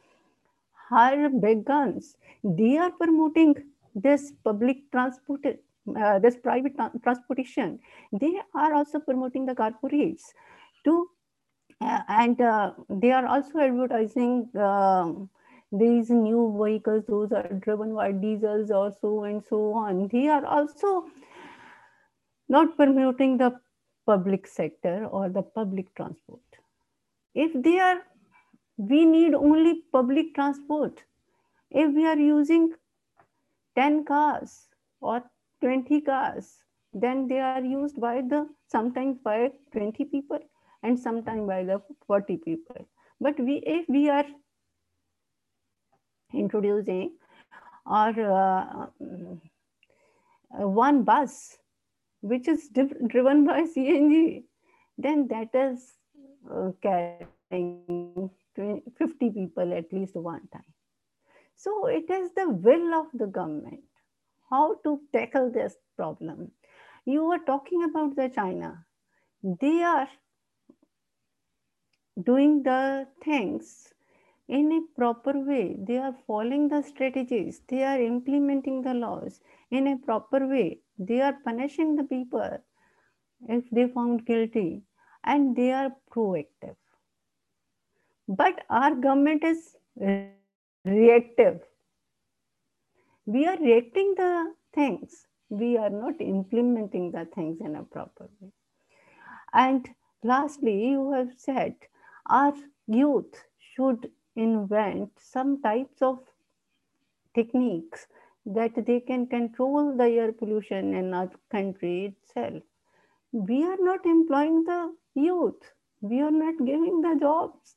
higher big guns. They are promoting this public transport, uh, this private transportation. They are also promoting the corporates to, and uh, they are also advertising um, these new vehicles. Those are driven by diesels or so and so on. They are also not promoting the public sector or the public transport. If they are, we need only public transport. If we are using 10 cars or 20 cars, then they are used by the sometimes by 20 people and sometimes by the 40 people. But we, if we are introducing or uh, one bus which is driven by *laughs* CNG, then that is uh, carrying 50 people at least one time. So it is the will of the government how to tackle this problem. You were talking about the China. They are doing the things in a proper way. They are following the strategies. They are implementing the laws in a proper way. They are punishing the people if they found guilty and they are proactive. But our government is reactive. We are reacting the things. We are not implementing the things in a proper way. And lastly you have said our youth should invent some types of techniques that they can control the air pollution in our country itself. We are not employing the youth. We are not giving the jobs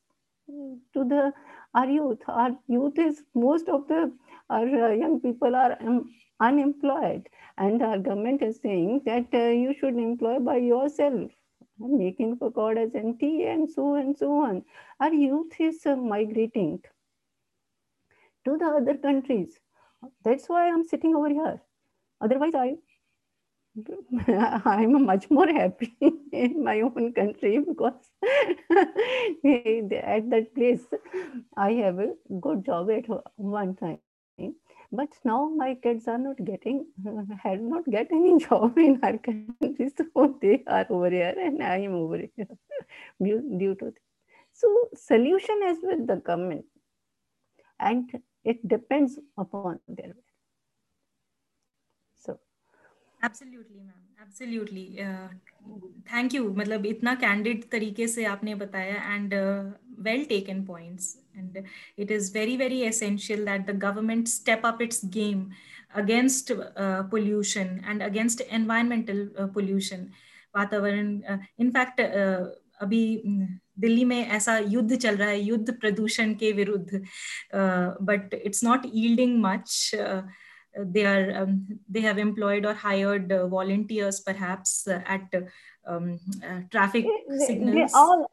to the our youth. Our youth is most of the our uh, young people are um, unemployed, and our government is saying that uh, you should employ by yourself, making pakoras and tea and so and so on. Our youth is uh, migrating to the other countries that's why I'm sitting over here. Otherwise, I *laughs* I'm much more happy *laughs* in my own country because *laughs* at that place I have a good job at one time. But now my kids are not getting, *laughs* had not get any *laughs* job in our country, so they are over here and I am over here *laughs* due to. This. So solution is with the government, and it depends upon their so absolutely ma'am absolutely uh, thank you मतलब इतना candid तरीके से आपने बताया and well taken points and it is very very essential that the government step up its game against pollution and against environmental pollution वातावरण uh, in fact uh, अभी mm, Delhi में ऐसा युद्ध चल रहा है, युद्ध प्रदूषण के विरुद्ध but it's not yielding much they are um, they have employed or hired uh, volunteers perhaps uh, at um, uh, traffic they, signals they all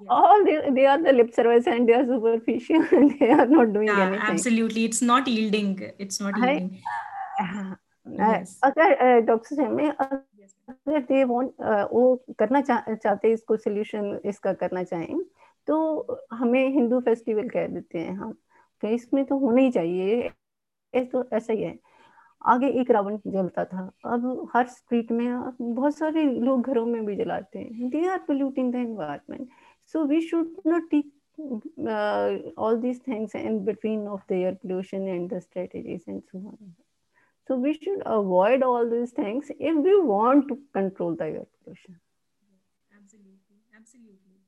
yeah. all they, they are the lip service and they are superficial and they are not doing yeah, anything absolutely it's not yielding it's not yielding yes. अगर doctor में अगर they want वो करना चा, चाहते इसको solution इसका करना चाहें तो हमें हिंदू फेस्टिवल कह देते हैं हम तो इसमें तो होना ही चाहिए तो ऐसा ही है आगे एक रावण जलता था अब हर स्ट्रीट में बहुत सारे लोग घरों में भी जलाते हैं they are polluting the environment so we should not take between of the air pollution and the strategies and so on. So we should avoid all these things if we want to control the air pollution. Absolutely, absolutely.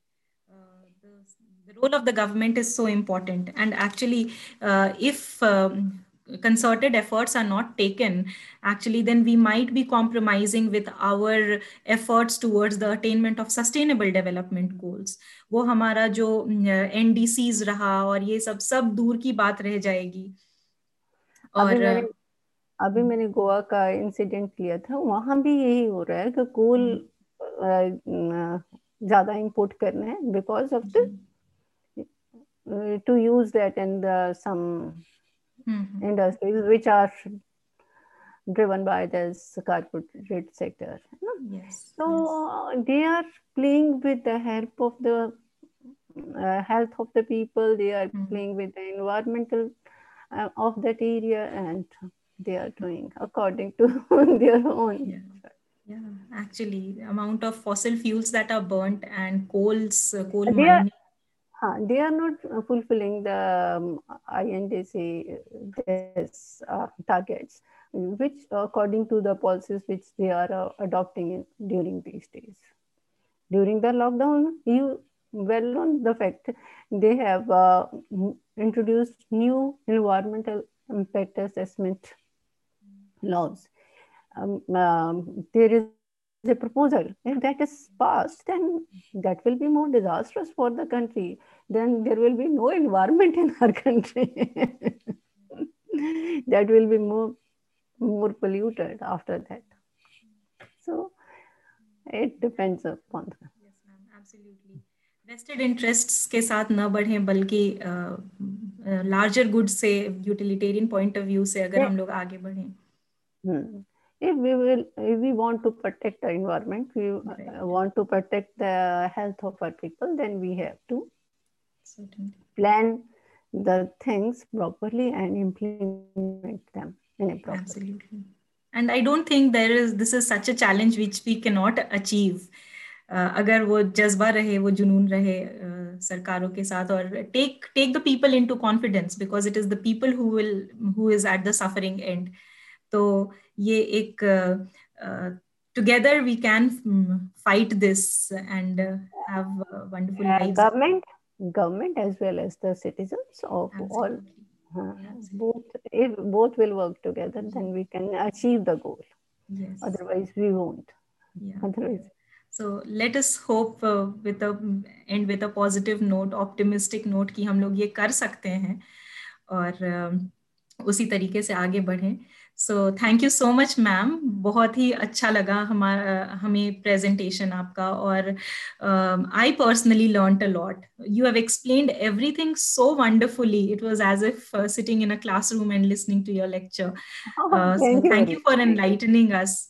Uh, the, the role of the government is so important, and actually, uh, if um, concerted efforts are not taken, actually, then we might be compromising with our efforts towards the attainment of sustainable development goals. वो हमारा जो NDCs रहा और ये सब सब दूर की बात रह जाएगी और अभी मैंने गोवा का इंसिडेंट लिया था वहाँ भी यही हो रहा है कि कोल ज़्यादा इंपोर्ट करने हैं because of the to use that in the some industries which are driven by this corporate sector. Yes. So yes. they are playing with the help of the uh, health of the people. They are mm. playing with the environmental uh, of that area, and they are doing according to *laughs* their own. Yeah. Yeah, actually, the amount of fossil fuels that are burnt and coals, uh, coal they mining. Are, they are not fulfilling the um, INDC this, uh, targets, which according to the policies which they are uh, adopting in, during these days. During the lockdown, you well known the fact they have uh, introduced new environmental impact assessment laws um, um, there is a proposal. If that is passed, then that will be more disastrous for the country. Then there will be no environment in our country. that will be more more polluted after that. So it depends upon. Yes, ma'am. Absolutely. Vested interests के साथ न बढ़े बल्कि larger good से utilitarian point of view से अगर हम लोग आगे बढ़ें if we will if we want to protect the environment we right. want to protect the health of our people then we have to Certainly. plan the things properly and implement them in a proper absolutely and i don't think there is this is such a challenge which we cannot achieve uh, अगर वो जज्बा रहे वो जुनून रहे uh, सरकारों के साथ और take take the people into confidence because it is the people who will who is at the suffering and तो ये एक and uh, have uh, wonderful uh, lives. Government, government as well as the citizens of Absolutely. all. Uh, both if both will work together then we can achieve the goal yes otherwise we won't yeah otherwise so let us hope uh, with a end with a positive note optimistic note कि हम लोग ये कर सकते हैं और uh, उसी तरीके से आगे बढ़ें so thank you so much ma'am बहुत ही अच्छा लगा हमारा हमें प्रेजेंटेशन आपका और I personally learn a lot you have explained everything so wonderfully it was as if sitting in a classroom and listening to your lecture so thank you for enlightening us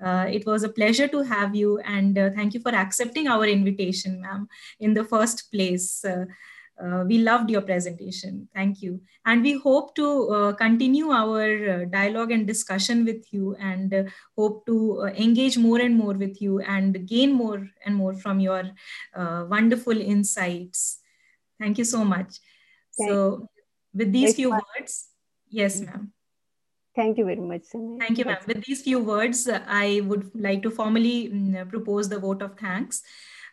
Uh, it was a pleasure to have you and uh, thank you for accepting our invitation ma'am in the first place uh, uh, we loved your presentation. Thank you. And we hope to uh, continue our uh, dialogue and discussion with you and uh, hope to uh, engage more and more with you and gain more and more from your uh, wonderful insights. Thank you so much. Thank so, with these few fun. words, yes, ma'am. Thank you very much. Samir. Thank you, ma'am. With these few words, I would like to formally um, propose the vote of thanks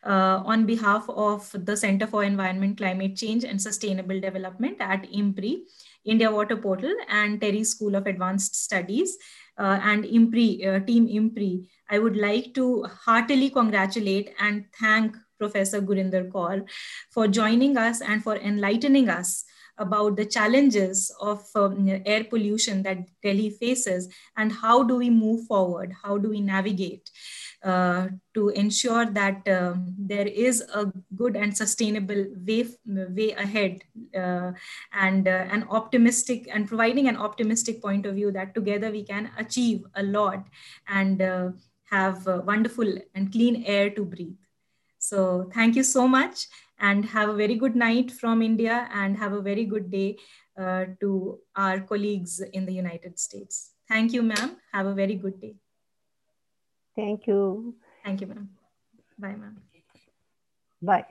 uh, on behalf of the Center for Environment, Climate Change and Sustainable Development at IMPRI, India Water Portal and TERI School of Advanced Studies uh, and IMPRI, uh, Team IMPRI. I would like to heartily congratulate and thank Professor Gurinder Kaur for joining us and for enlightening us about the challenges of um, air pollution that Delhi faces and how do we move forward, how do we navigate. To ensure that um, there is a good and sustainable way, way ahead uh, and uh, an optimistic and providing an optimistic point of view that together we can achieve a lot and uh, have wonderful and clean air to breathe. So thank you so much and have a very good night from India and have a very good day uh, to our colleagues in the United States. Thank you, ma'am. Have a very good day. Thank you. Thank you, ma'am. Bye, ma'am. Bye.